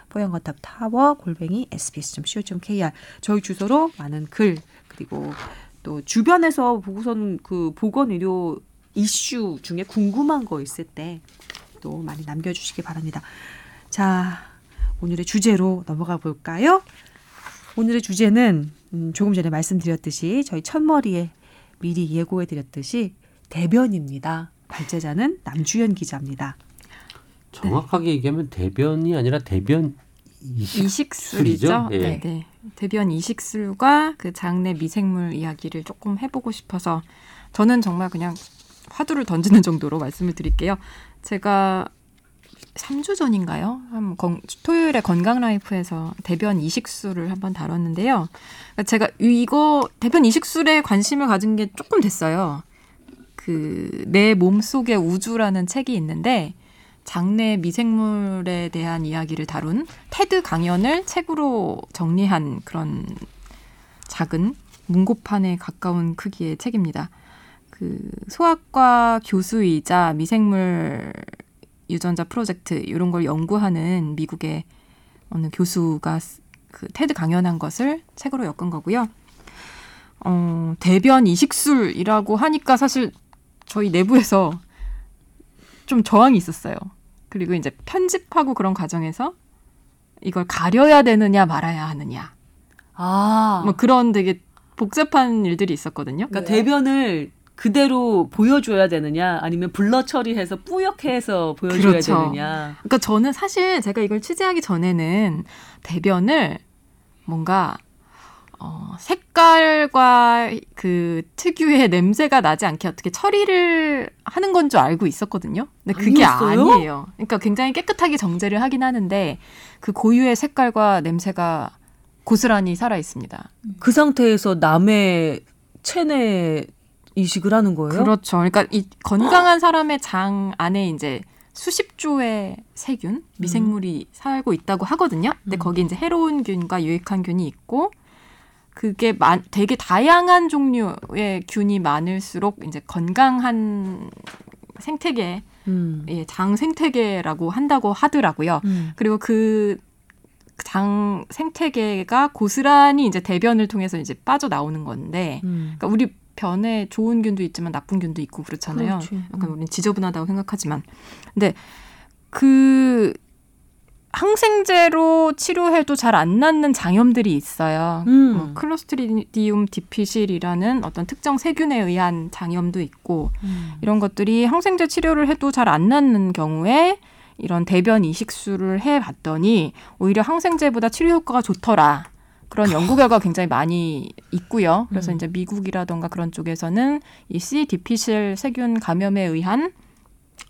Speaker 1: 뽀얀거탑 타워 골뱅이 sbs.co.kr 저희 주소로 많은 글 그리고 또 주변에서 보고선 그 보건 의료 이슈 중에 궁금한 거 있을 때 또 많이 남겨주시기 바랍니다. 자 오늘의 주제로 넘어가 볼까요? 오늘의 주제는 음, 조금 전에 말씀드렸듯이 저희 첫머리에 미리 예고해 드렸듯이 대변입니다. 발제자는 남주현 기자입니다.
Speaker 2: 정확하게 얘기하면 대변이 아니라 대변 이식
Speaker 3: 이식술이죠.
Speaker 2: 술이죠? 예.
Speaker 3: 네. 네. 대변 이식술과 그 장내 미생물 이야기를 조금 해보고 싶어서 저는 정말 그냥 화두를 던지는 정도로 말씀을 드릴게요. 제가 3주 전인가요? 한 건- 토요일에 건강 라이프에서 대변 이식술을 한번 다뤘는데요. 그러니까 제가 이거 대변 이식술에 관심을 가진 게 조금 됐어요. 그 내 몸속의 우주라는 책이 있는데 장내 미생물에 대한 이야기를 다룬 테드 강연을 책으로 정리한 그런 작은 문고판에 가까운 크기의 책입니다. 그 소아과 교수이자 미생물 유전자 프로젝트 이런 걸 연구하는 미국의 어느 교수가 쓰- 그 테드 강연한 것을 책으로 엮은 거고요. 어, 대변 이식술이라고 하니까 사실 저희 내부에서 좀 저항이 있었어요. 그리고 이제 편집하고 그런 과정에서 이걸 가려야 되느냐 말아야 하느냐
Speaker 1: 아,
Speaker 3: 뭐 그런 되게 복잡한 일들이 있었거든요.
Speaker 1: 그러니까 대변을 그대로 보여줘야 되느냐, 아니면 블러 처리해서 뿌옇게 해서 보여줘야
Speaker 3: 그렇죠.
Speaker 1: 되느냐.
Speaker 3: 그러니까 저는 사실 제가 이걸 취재하기 전에는 대변을 뭔가 어, 색깔과 그 특유의 냄새가 나지 않게 어떻게 처리를 하는 건 줄 알고 있었거든요. 근데 그게
Speaker 1: 아니었어요?
Speaker 3: 아니에요. 그러니까 굉장히 깨끗하게 정제를 하긴 하는데 그 고유의 색깔과 냄새가 고스란히 살아 있습니다.
Speaker 1: 그 상태에서 남의 체내 이식을 하는 거예요?
Speaker 3: 그렇죠. 그러니까 이 건강한 사람의 장 안에 이제 수십 조의 세균, 미생물이 살고 있다고 하거든요. 근데
Speaker 1: 음.
Speaker 3: 거기 이제 해로운 균과 유익한 균이 있고 그게 마, 되게 다양한 종류의 균이 많을수록 이제 건강한 생태계,
Speaker 1: 음.
Speaker 3: 예, 장 생태계라고 한다고 하더라고요.
Speaker 1: 음.
Speaker 3: 그리고 그 장 생태계가 고스란히 이제 대변을 통해서 이제 빠져 나오는 건데,
Speaker 1: 음.
Speaker 3: 그러니까 우리 변에 좋은 균도 있지만 나쁜 균도 있고 그렇잖아요.
Speaker 1: 그렇지.
Speaker 3: 약간 우리는 지저분하다고 생각하지만, 근데 그 항생제로 치료해도 잘 안 낫는 장염들이 있어요.
Speaker 1: 음.
Speaker 3: 뭐 클로스트리디움 디피실이라는 어떤 특정 세균에 의한 장염도 있고
Speaker 1: 음.
Speaker 3: 이런 것들이 항생제 치료를 해도 잘 안 낫는 경우에 이런 대변 이식술을 해봤더니 오히려 항생제보다 치료 효과가 좋더라. 그런 연구 결과가 굉장히 많이 있고요. 그래서
Speaker 1: 음.
Speaker 3: 이제 미국이라던가 그런 쪽에서는 이 C 디피실 세균 감염에 의한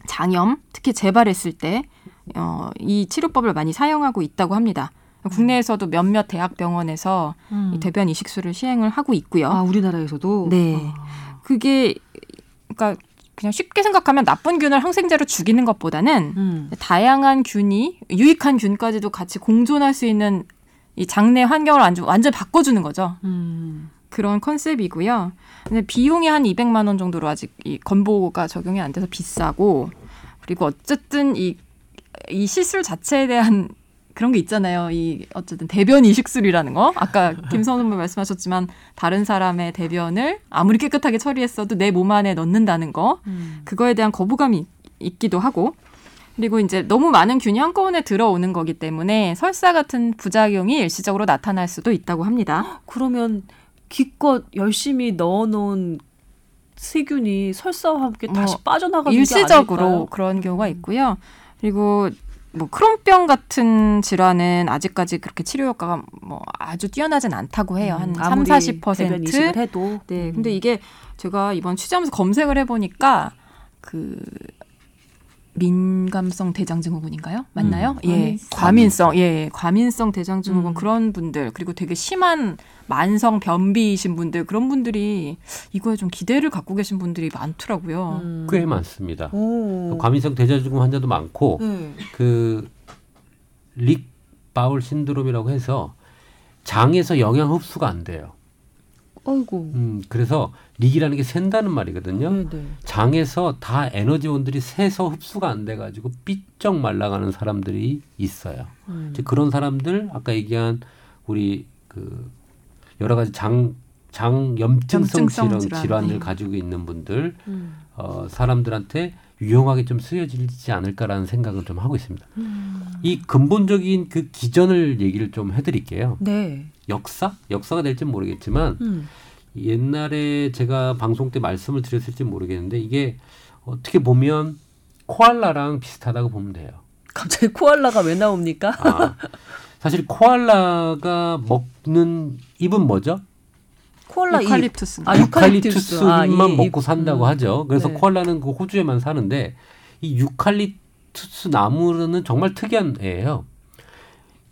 Speaker 3: 장염, 특히 재발했을 때, 어, 이 치료법을 많이 사용하고 있다고 합니다. 국내에서도 몇몇 대학병원에서
Speaker 1: 음.
Speaker 3: 이 대변 이식술을 시행을 하고 있고요.
Speaker 1: 아, 우리나라에서도?
Speaker 3: 네.
Speaker 1: 아.
Speaker 3: 그게 그러니까 그냥 쉽게 생각하면 나쁜 균을 항생제로 죽이는 것보다는
Speaker 1: 음.
Speaker 3: 다양한 균이 유익한 균까지도 같이 공존할 수 있는 이 장내 환경을 완전 완전 바꿔주는 거죠.
Speaker 1: 음.
Speaker 3: 그런 컨셉이고요. 근데 비용이 한 200만 원 정도로 아직 이 건보가 적용이 안 돼서 비싸고 그리고 어쨌든 이, 이 시술 자체에 대한 그런 게 있잖아요. 이 어쨌든 대변 이식술이라는 거. 아까 김선우 선배 말씀하셨지만 다른 사람의 대변을 아무리 깨끗하게 처리했어도 내 몸 안에 넣는다는 거. 그거에 대한 거부감이 있기도 하고. 그리고 이제 너무 많은 균이 한꺼번에 들어오는 거기 때문에 설사 같은 부작용이 일시적으로 나타날 수도 있다고 합니다.
Speaker 1: 그러면 기껏 열심히 넣어놓은 세균이 설사와 함께 다시
Speaker 3: 뭐
Speaker 1: 빠져나가는 게
Speaker 3: 일시적으로? 그런 경우가 있고요. 그리고 뭐 크론병 같은 질환은 아직까지 그렇게 치료 효과가 뭐 아주 뛰어나진 않다고 해요. 한
Speaker 1: 음,
Speaker 3: 3,
Speaker 1: 아무리
Speaker 3: 40%.
Speaker 1: 대변 이식을 해도
Speaker 3: 네.
Speaker 1: 음.
Speaker 3: 근데 이게 제가 이번 취재하면서 검색을 해 보니까 그 민감성 대장증후군인가요? 맞나요?
Speaker 1: 음,
Speaker 3: 예,
Speaker 1: 과민성.
Speaker 3: 과민성, 예, 과민성 대장증후군
Speaker 1: 음.
Speaker 3: 그런 분들 그리고 되게 심한 만성 변비이신 분들 그런 분들이 이거에 좀 기대를 갖고 계신 분들이 많더라고요.
Speaker 1: 음.
Speaker 2: 꽤 많습니다.
Speaker 1: 오.
Speaker 2: 과민성 대장증후군 환자도 많고
Speaker 1: 네.
Speaker 2: 그릭 바울 신드롬이라고 해서 장에서 영양 흡수가 안 돼요.
Speaker 1: 아이고.
Speaker 2: 음, 그래서 릭이라는 게 샌다는 말이거든요.
Speaker 1: 네, 네.
Speaker 2: 장에서 다 에너지원들이 새서 흡수가 안 돼가지고 삐쩍 말라가는 사람들이 있어요.
Speaker 1: 음.
Speaker 2: 이제 그런 사람들 아까 얘기한 우리 그 여러 가지 장, 장 염증성
Speaker 3: 염증성
Speaker 2: 질환,
Speaker 3: 질환,
Speaker 2: 질환을
Speaker 3: 네.
Speaker 2: 가지고 있는 분들
Speaker 1: 음.
Speaker 2: 어, 사람들한테 유용하게 좀 쓰여지지 않을까라는 생각을 좀 하고 있습니다.
Speaker 1: 음.
Speaker 2: 이 근본적인 그 기전을 얘기를 좀 해드릴게요.
Speaker 1: 네.
Speaker 2: 역사? 역사가 될지 모르겠지만
Speaker 1: 음.
Speaker 2: 옛날에 제가 방송 때 말씀을 드렸을지 모르겠는데 이게 어떻게 보면 코알라랑 비슷하다고 보면 돼요.
Speaker 1: 갑자기 코알라가 왜 나옵니까?
Speaker 2: 아, 사실 코알라가 먹는 잎은 뭐죠?
Speaker 1: 코알라 잎.
Speaker 3: 유칼립투스.
Speaker 1: 아, 유칼립투스.
Speaker 2: 유칼립투스만
Speaker 1: 아, 이
Speaker 2: 먹고
Speaker 1: 잎.
Speaker 2: 산다고
Speaker 1: 음.
Speaker 2: 하죠. 그래서
Speaker 1: 네.
Speaker 2: 코알라는 그 호주에만 사는데 이 유칼립투스 나무는 정말 특이한 애예요.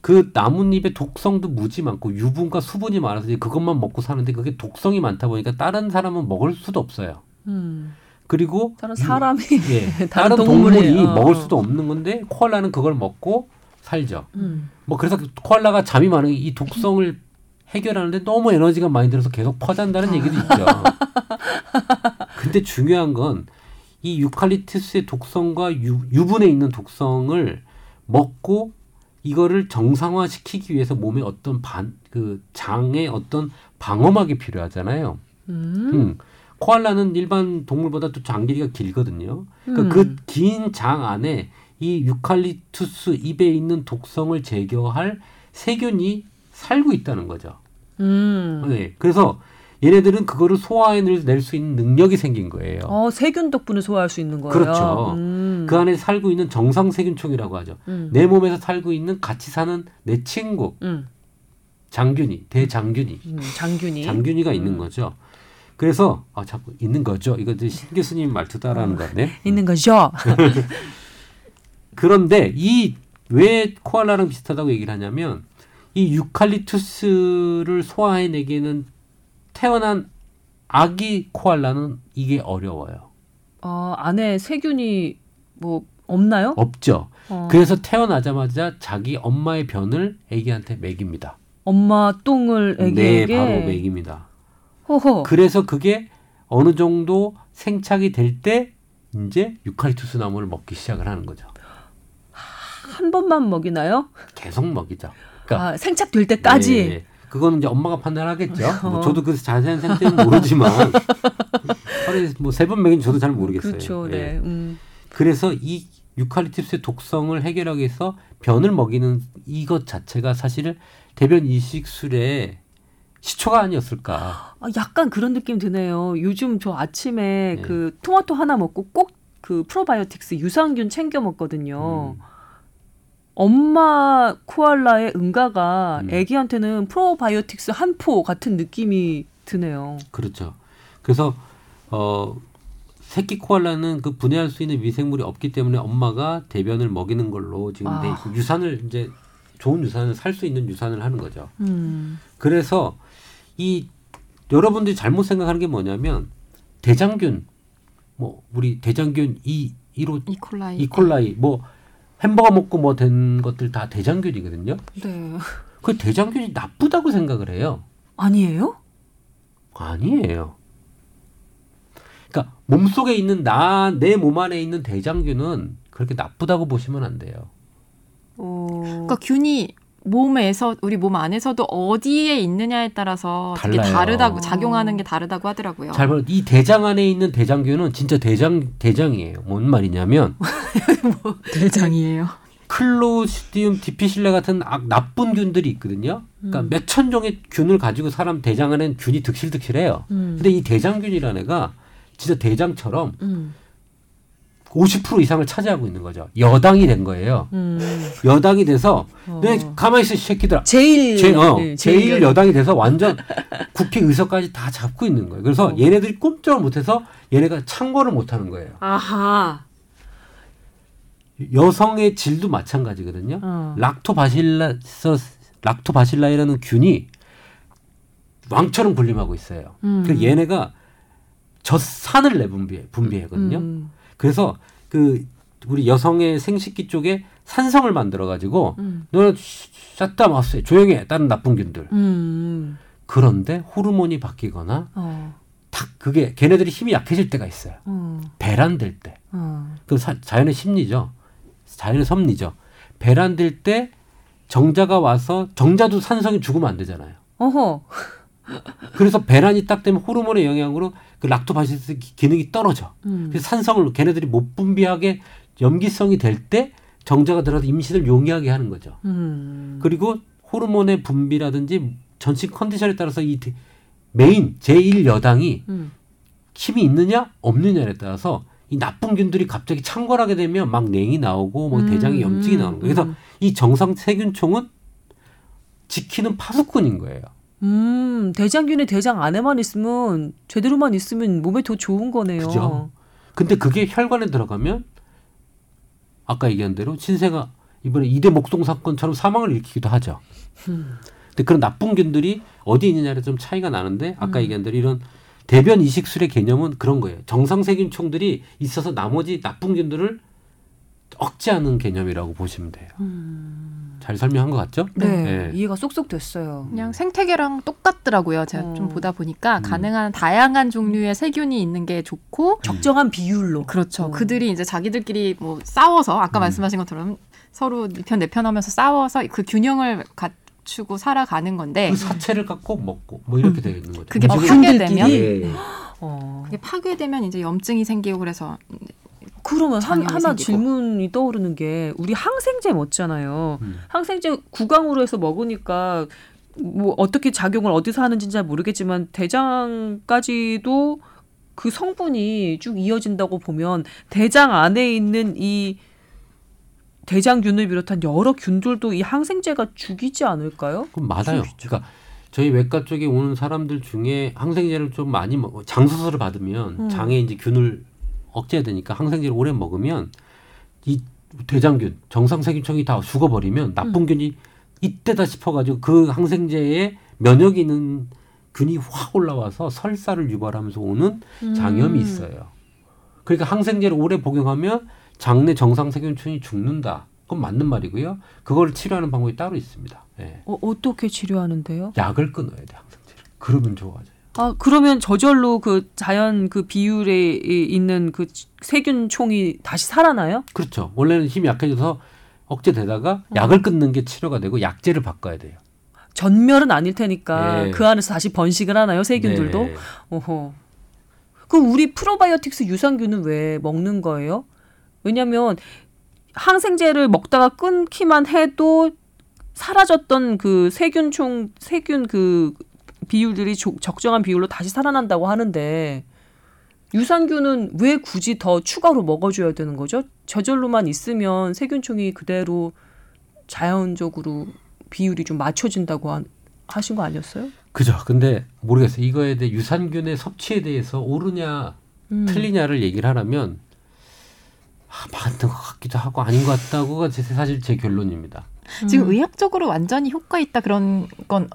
Speaker 2: 그 나뭇잎의 독성도 무지 많고 유분과 수분이 많아서 이제 그것만 먹고 사는데 그게 독성이 많다 보니까 다른 사람은 먹을 수도 없어요.
Speaker 1: 음.
Speaker 2: 그리고
Speaker 1: 다른
Speaker 2: 유-
Speaker 1: 사람이
Speaker 2: 예,
Speaker 1: 다른
Speaker 2: 다른
Speaker 1: 동물이,
Speaker 2: 동물이
Speaker 1: 어.
Speaker 2: 먹을 수도 없는 건데 코알라는 그걸 먹고 살죠.
Speaker 1: 음.
Speaker 2: 뭐 그래서 코알라가 잠이 많은 게이 독성을 해결하는데 너무 에너지가 많이 들어서 계속 퍼잔다는 얘기도 있죠. 근데 중요한 건 이 유칼립투스의 독성과 유, 유분에 있는 독성을 먹고 이거를 정상화시키기 위해서 몸에 어떤 반 그 장에 어떤 방어막이 필요하잖아요.
Speaker 1: 음.
Speaker 2: 음. 코알라는 일반 동물보다 또 장 길이가 길거든요. 그러니까
Speaker 1: 음.
Speaker 2: 그긴 장 안에 이 유칼립투스 잎에 있는 독성을 제거할 세균이 살고 있다는 거죠.
Speaker 1: 음.
Speaker 2: 네. 그래서 얘네들은 그거를 소화해낼 수 있는 능력이 생긴 거예요.
Speaker 1: 어, 세균 덕분에 소화할 수 있는 거예요.
Speaker 2: 그렇죠.
Speaker 1: 음.
Speaker 2: 그 안에 살고 있는 정상 세균총이라고 하죠.
Speaker 1: 음.
Speaker 2: 내 몸에서 살고 있는 같이 사는 내 친구
Speaker 1: 음.
Speaker 2: 장균이 대장균이
Speaker 1: 음. 장균이.
Speaker 2: 장균이가
Speaker 1: 음.
Speaker 2: 있는 거죠. 그래서 아 자꾸 있는 거죠. 이거 신 교수님 말투 따라하는 거네.
Speaker 1: 있는 거죠.
Speaker 2: 그런데 이 왜 코알라랑 비슷하다고 얘기를 하냐면 이 유칼립투스를 소화해내기에는 태어난 아기 코알라는 이게 어려워요.
Speaker 1: 어, 안에 세균이 뭐 없나요?
Speaker 2: 없죠.
Speaker 1: 어.
Speaker 2: 그래서 태어나자마자 자기 엄마의 변을 아기한테 먹입니다.
Speaker 1: 엄마 똥을
Speaker 2: 네,
Speaker 1: 애기에게
Speaker 2: 바로 먹입니다.
Speaker 1: 호호.
Speaker 2: 그래서 그게 어느 정도 생착이 될 때 이제 유칼립투스 나무를 먹기 시작을 하는 거죠.
Speaker 1: 한 번만 먹이나요?
Speaker 2: 계속 먹이죠. 그러니까
Speaker 1: 아, 생착될 때까지.
Speaker 2: 네, 그거는 이제 엄마가 판단하겠죠. 뭐
Speaker 1: 어.
Speaker 2: 저도 그 자세한 생태는 모르지만 하루에 뭐세 번 먹인 저도 잘 모르겠어요.
Speaker 1: 그렇죠.
Speaker 2: 예.
Speaker 1: 네. 음.
Speaker 2: 그래서 이 유칼립투스의 독성을 해결하기 위해서 변을 먹이는 이것 자체가 사실 대변 이식술의 시초가 아니었을까.
Speaker 1: 아, 약간 그런 느낌 드네요. 요즘 저 아침에
Speaker 2: 네.
Speaker 1: 그 토마토 하나 먹고 꼭 그 프로바이오틱스 유산균 챙겨 먹거든요.
Speaker 2: 음.
Speaker 1: 엄마 코알라의 응가가
Speaker 2: 음.
Speaker 1: 애기한테는 프로바이오틱스 한 포 같은 느낌이 드네요.
Speaker 2: 그렇죠. 그래서 어 새끼 코알라는 그 분해할 수 있는 미생물이 없기 때문에 엄마가 대변을 먹이는 걸로 지금
Speaker 1: 아.
Speaker 2: 유산을 이제 좋은 유산을 살 수 있는 유산을 하는 거죠.
Speaker 1: 음.
Speaker 2: 그래서 이 여러분들이 잘못 생각하는 게 뭐냐면 대장균 뭐 우리 대장균 이 1호
Speaker 3: 이콜라이.
Speaker 2: 이콜라이 뭐 햄버거 먹고 뭐 된 것들 다 대장균이거든요.
Speaker 3: 네.
Speaker 2: 그 대장균이 나쁘다고 생각을 해요.
Speaker 1: 아니에요?
Speaker 2: 아니에요. 그러니까 몸 속에 있는 나 내 몸 안에 있는 대장균은 그렇게 나쁘다고 보시면 안 돼요.
Speaker 1: 어,
Speaker 3: 그러니까 균이 몸에서 우리 몸 안에서도 어디에 있느냐에 따라서
Speaker 2: 달라요.
Speaker 3: 다르다고 작용하는 게 다르다고 하더라고요.
Speaker 2: 잘 봐. 이 대장 안에 있는 대장균은 진짜 대장 대장이에요. 뭔 말이냐면
Speaker 3: 대장이에요.
Speaker 2: 클로시디움 디피실레 같은 악, 나쁜 균들이 있거든요. 그러니까 몇천 종의 균을 가지고 사람 대장 안에는 균이 득실득실해요.
Speaker 1: 음.
Speaker 2: 근데 이 대장균이라는 애가 진짜 대장처럼
Speaker 1: 음.
Speaker 2: 50% 이상을 차지하고 있는 거죠. 여당이 된 거예요.
Speaker 1: 음.
Speaker 2: 여당이 돼서
Speaker 1: 어.
Speaker 2: 네, 가만히 있어 이 새끼들아.
Speaker 1: 제일
Speaker 2: 제, 어,
Speaker 1: 네,
Speaker 2: 제일 여당이 돼서 완전 국회 의석까지 다 잡고 있는 거예요. 그래서
Speaker 1: 어.
Speaker 2: 얘네들이 꼼짝을 못해서 얘네가 창궐을 못하는 거예요.
Speaker 1: 아하.
Speaker 2: 여성의 질도 마찬가지거든요.
Speaker 1: 어.
Speaker 2: 락토바실라서 락토바실라이라는 균이 왕처럼 군림하고 있어요.
Speaker 1: 음.
Speaker 2: 그 얘네가 젖산을 내분비해 분비하거든요.
Speaker 1: 음.
Speaker 2: 그래서 그 우리 여성의 생식기 쪽에 산성을 만들어 가지고
Speaker 1: 음.
Speaker 2: 너는 샷다 마우스 조용해 다른 나쁜 균들.
Speaker 1: 음.
Speaker 2: 그런데 호르몬이 바뀌거나
Speaker 1: 어.
Speaker 2: 탁 그게 걔네들이 힘이 약해질 때가 있어요.
Speaker 1: 어.
Speaker 2: 배란될 때.
Speaker 1: 어.
Speaker 2: 그 사- 자연의 심리죠. 자연의 섭리죠. 배란될 때 정자가 와서 정자도 산성이 죽으면 안 되잖아요.
Speaker 1: 어허.
Speaker 2: 그래서 배란이 딱 되면 호르몬의 영향으로 그 락토바시스 기- 기능이 떨어져.
Speaker 1: 음.
Speaker 2: 그래서 산성을 걔네들이 못 분비하게 염기성이 될 때 정자가 들어서 임신을 용이하게 하는 거죠.
Speaker 1: 음.
Speaker 2: 그리고 호르몬의 분비라든지 전신 컨디션에 따라서 이 대- 메인 제1 여당이
Speaker 1: 음.
Speaker 2: 힘이 있느냐 없느냐에 따라서 이 나쁜 균들이 갑자기 창궐하게 되면 막 냉이 나오고 뭐
Speaker 1: 음,
Speaker 2: 대장에 염증이
Speaker 1: 음,
Speaker 2: 나오는 거예요. 그래서
Speaker 1: 음.
Speaker 2: 이 정상 세균총은 지키는 파수꾼인 거예요.
Speaker 1: 음, 대장균이 대장 안에만 있으면 제대로만 있으면 몸에 더 좋은 거네요.
Speaker 2: 그죠. 근데 그게 혈관에 들어가면 아까 얘기한 대로 신세가 이번에 이대 목동 사건처럼 사망을 일으키기도 하죠.
Speaker 1: 음.
Speaker 2: 근데 그런 나쁜 균들이 어디 있느냐에 좀 차이가 나는데 아까
Speaker 1: 음.
Speaker 2: 얘기한 대로 이런 대변 이식술의 개념은 그런 거예요. 정상 세균총들이 있어서 나머지 나쁜 균들을 억제하는 개념이라고 보시면 돼요.
Speaker 1: 음.
Speaker 2: 잘 설명한 것 같죠?
Speaker 1: 네,
Speaker 2: 네.
Speaker 1: 이해가 쏙쏙 됐어요.
Speaker 3: 그냥 생태계랑 똑같더라고요. 제가
Speaker 1: 어.
Speaker 3: 좀 보다 보니까
Speaker 2: 음.
Speaker 3: 가능한 다양한 종류의 세균이 있는 게 좋고
Speaker 1: 적정한 비율로.
Speaker 3: 그렇죠.
Speaker 1: 어.
Speaker 3: 그들이 이제 자기들끼리 뭐 싸워서 아까
Speaker 2: 음.
Speaker 3: 말씀하신 것처럼 서로 네편 내 편 하면서 싸워서 그 균형을 갖 추고 살아가는 건데
Speaker 2: 그 사체를 갖고 먹고 뭐 이렇게 되어 있는 거죠.
Speaker 3: 그게? 파괴되면
Speaker 2: 예, 예.
Speaker 1: 어.
Speaker 3: 그게 파괴되면 이제 염증이 생기고 그래서
Speaker 1: 그러면 한, 하나
Speaker 3: 생기고.
Speaker 1: 질문이 떠오르는 게 우리 항생제 먹잖아요.
Speaker 2: 음.
Speaker 1: 항생제 구강으로 해서 먹으니까 뭐 어떻게 작용을 어디서 하는지는 잘 모르겠지만 대장까지도 그 성분이 쭉 이어진다고 보면 대장 안에 있는 이 대장균을 비롯한 여러 균들도 이 항생제가 죽이지 않을까요?
Speaker 2: 그럼 맞아요. 그러니까 저희 외과 쪽에 오는 사람들 중에 항생제를 좀 많이 먹, 장 수술을 받으면
Speaker 1: 음.
Speaker 2: 장에 이제 균을 억제해야 되니까 항생제를 오래 먹으면 이 대장균, 정상세균총이 다 죽어버리면 나쁜 균이 이때다 싶어가지고 그 항생제에 면역이 있는 균이 확 올라와서 설사를 유발하면서 오는 장염이 있어요. 그러니까 항생제를 오래 복용하면 장내 정상세균총이 죽는다. 그건 맞는 말이고요. 그걸 치료하는 방법이 따로 있습니다. 예.
Speaker 1: 어, 어떻게 치료하는데요?
Speaker 2: 약을 끊어야 돼 항생제를. 그러면 좋아져요.
Speaker 1: 아 그러면 저절로 그 자연 그 비율에 이- 있는 그 세균 총이 다시 살아나요?
Speaker 2: 그렇죠. 원래는 힘이 약해져서 억제되다가
Speaker 1: 어.
Speaker 2: 약을 끊는 게 치료가 되고 약제를 바꿔야 돼요.
Speaker 1: 전멸은 아닐 테니까
Speaker 2: 네.
Speaker 1: 그 안에서 다시 번식을 하나요 세균들도?
Speaker 2: 네.
Speaker 1: 어허. 그럼 우리 프로바이오틱스 유산균은 왜 먹는 거예요? 왜냐하면 항생제를 먹다가 끊기만 해도 사라졌던 그 세균총 세균 그 비율들이 조- 적정한 비율로 다시 살아난다고 하는데 유산균은 왜 굳이 더 추가로 먹어줘야 되는 거죠? 저절로만 있으면 세균총이 그대로 자연적으로 비율이 좀 맞춰진다고 한- 하신 거 아니었어요?
Speaker 2: 그죠. 근데 모르겠어요. 이거에 대해 유산균의 섭취에 대해서 옳으냐
Speaker 1: 음.
Speaker 2: 틀리냐를 얘기를 하라면 아, 맞는 것 같기도 하고 아닌 것 같다고가 제- 사실 제 결론입니다.
Speaker 3: 지금
Speaker 1: 음.
Speaker 3: 의학적으로 완전히 효과 있다 그런 건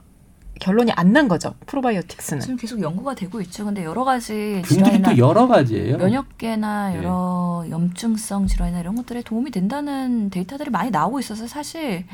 Speaker 3: 결론이 안 난 거죠. 프로바이오틱스는.
Speaker 4: 지금 계속 연구가 되고 있죠. 근데 여러 가지 질환이나
Speaker 2: 또 여러 가지예요.
Speaker 4: 면역계나
Speaker 2: 네.
Speaker 4: 여러 염증성 질환이나 이런 것들에 도움이 된다는 데이터들이 많이 나오고 있어서 사실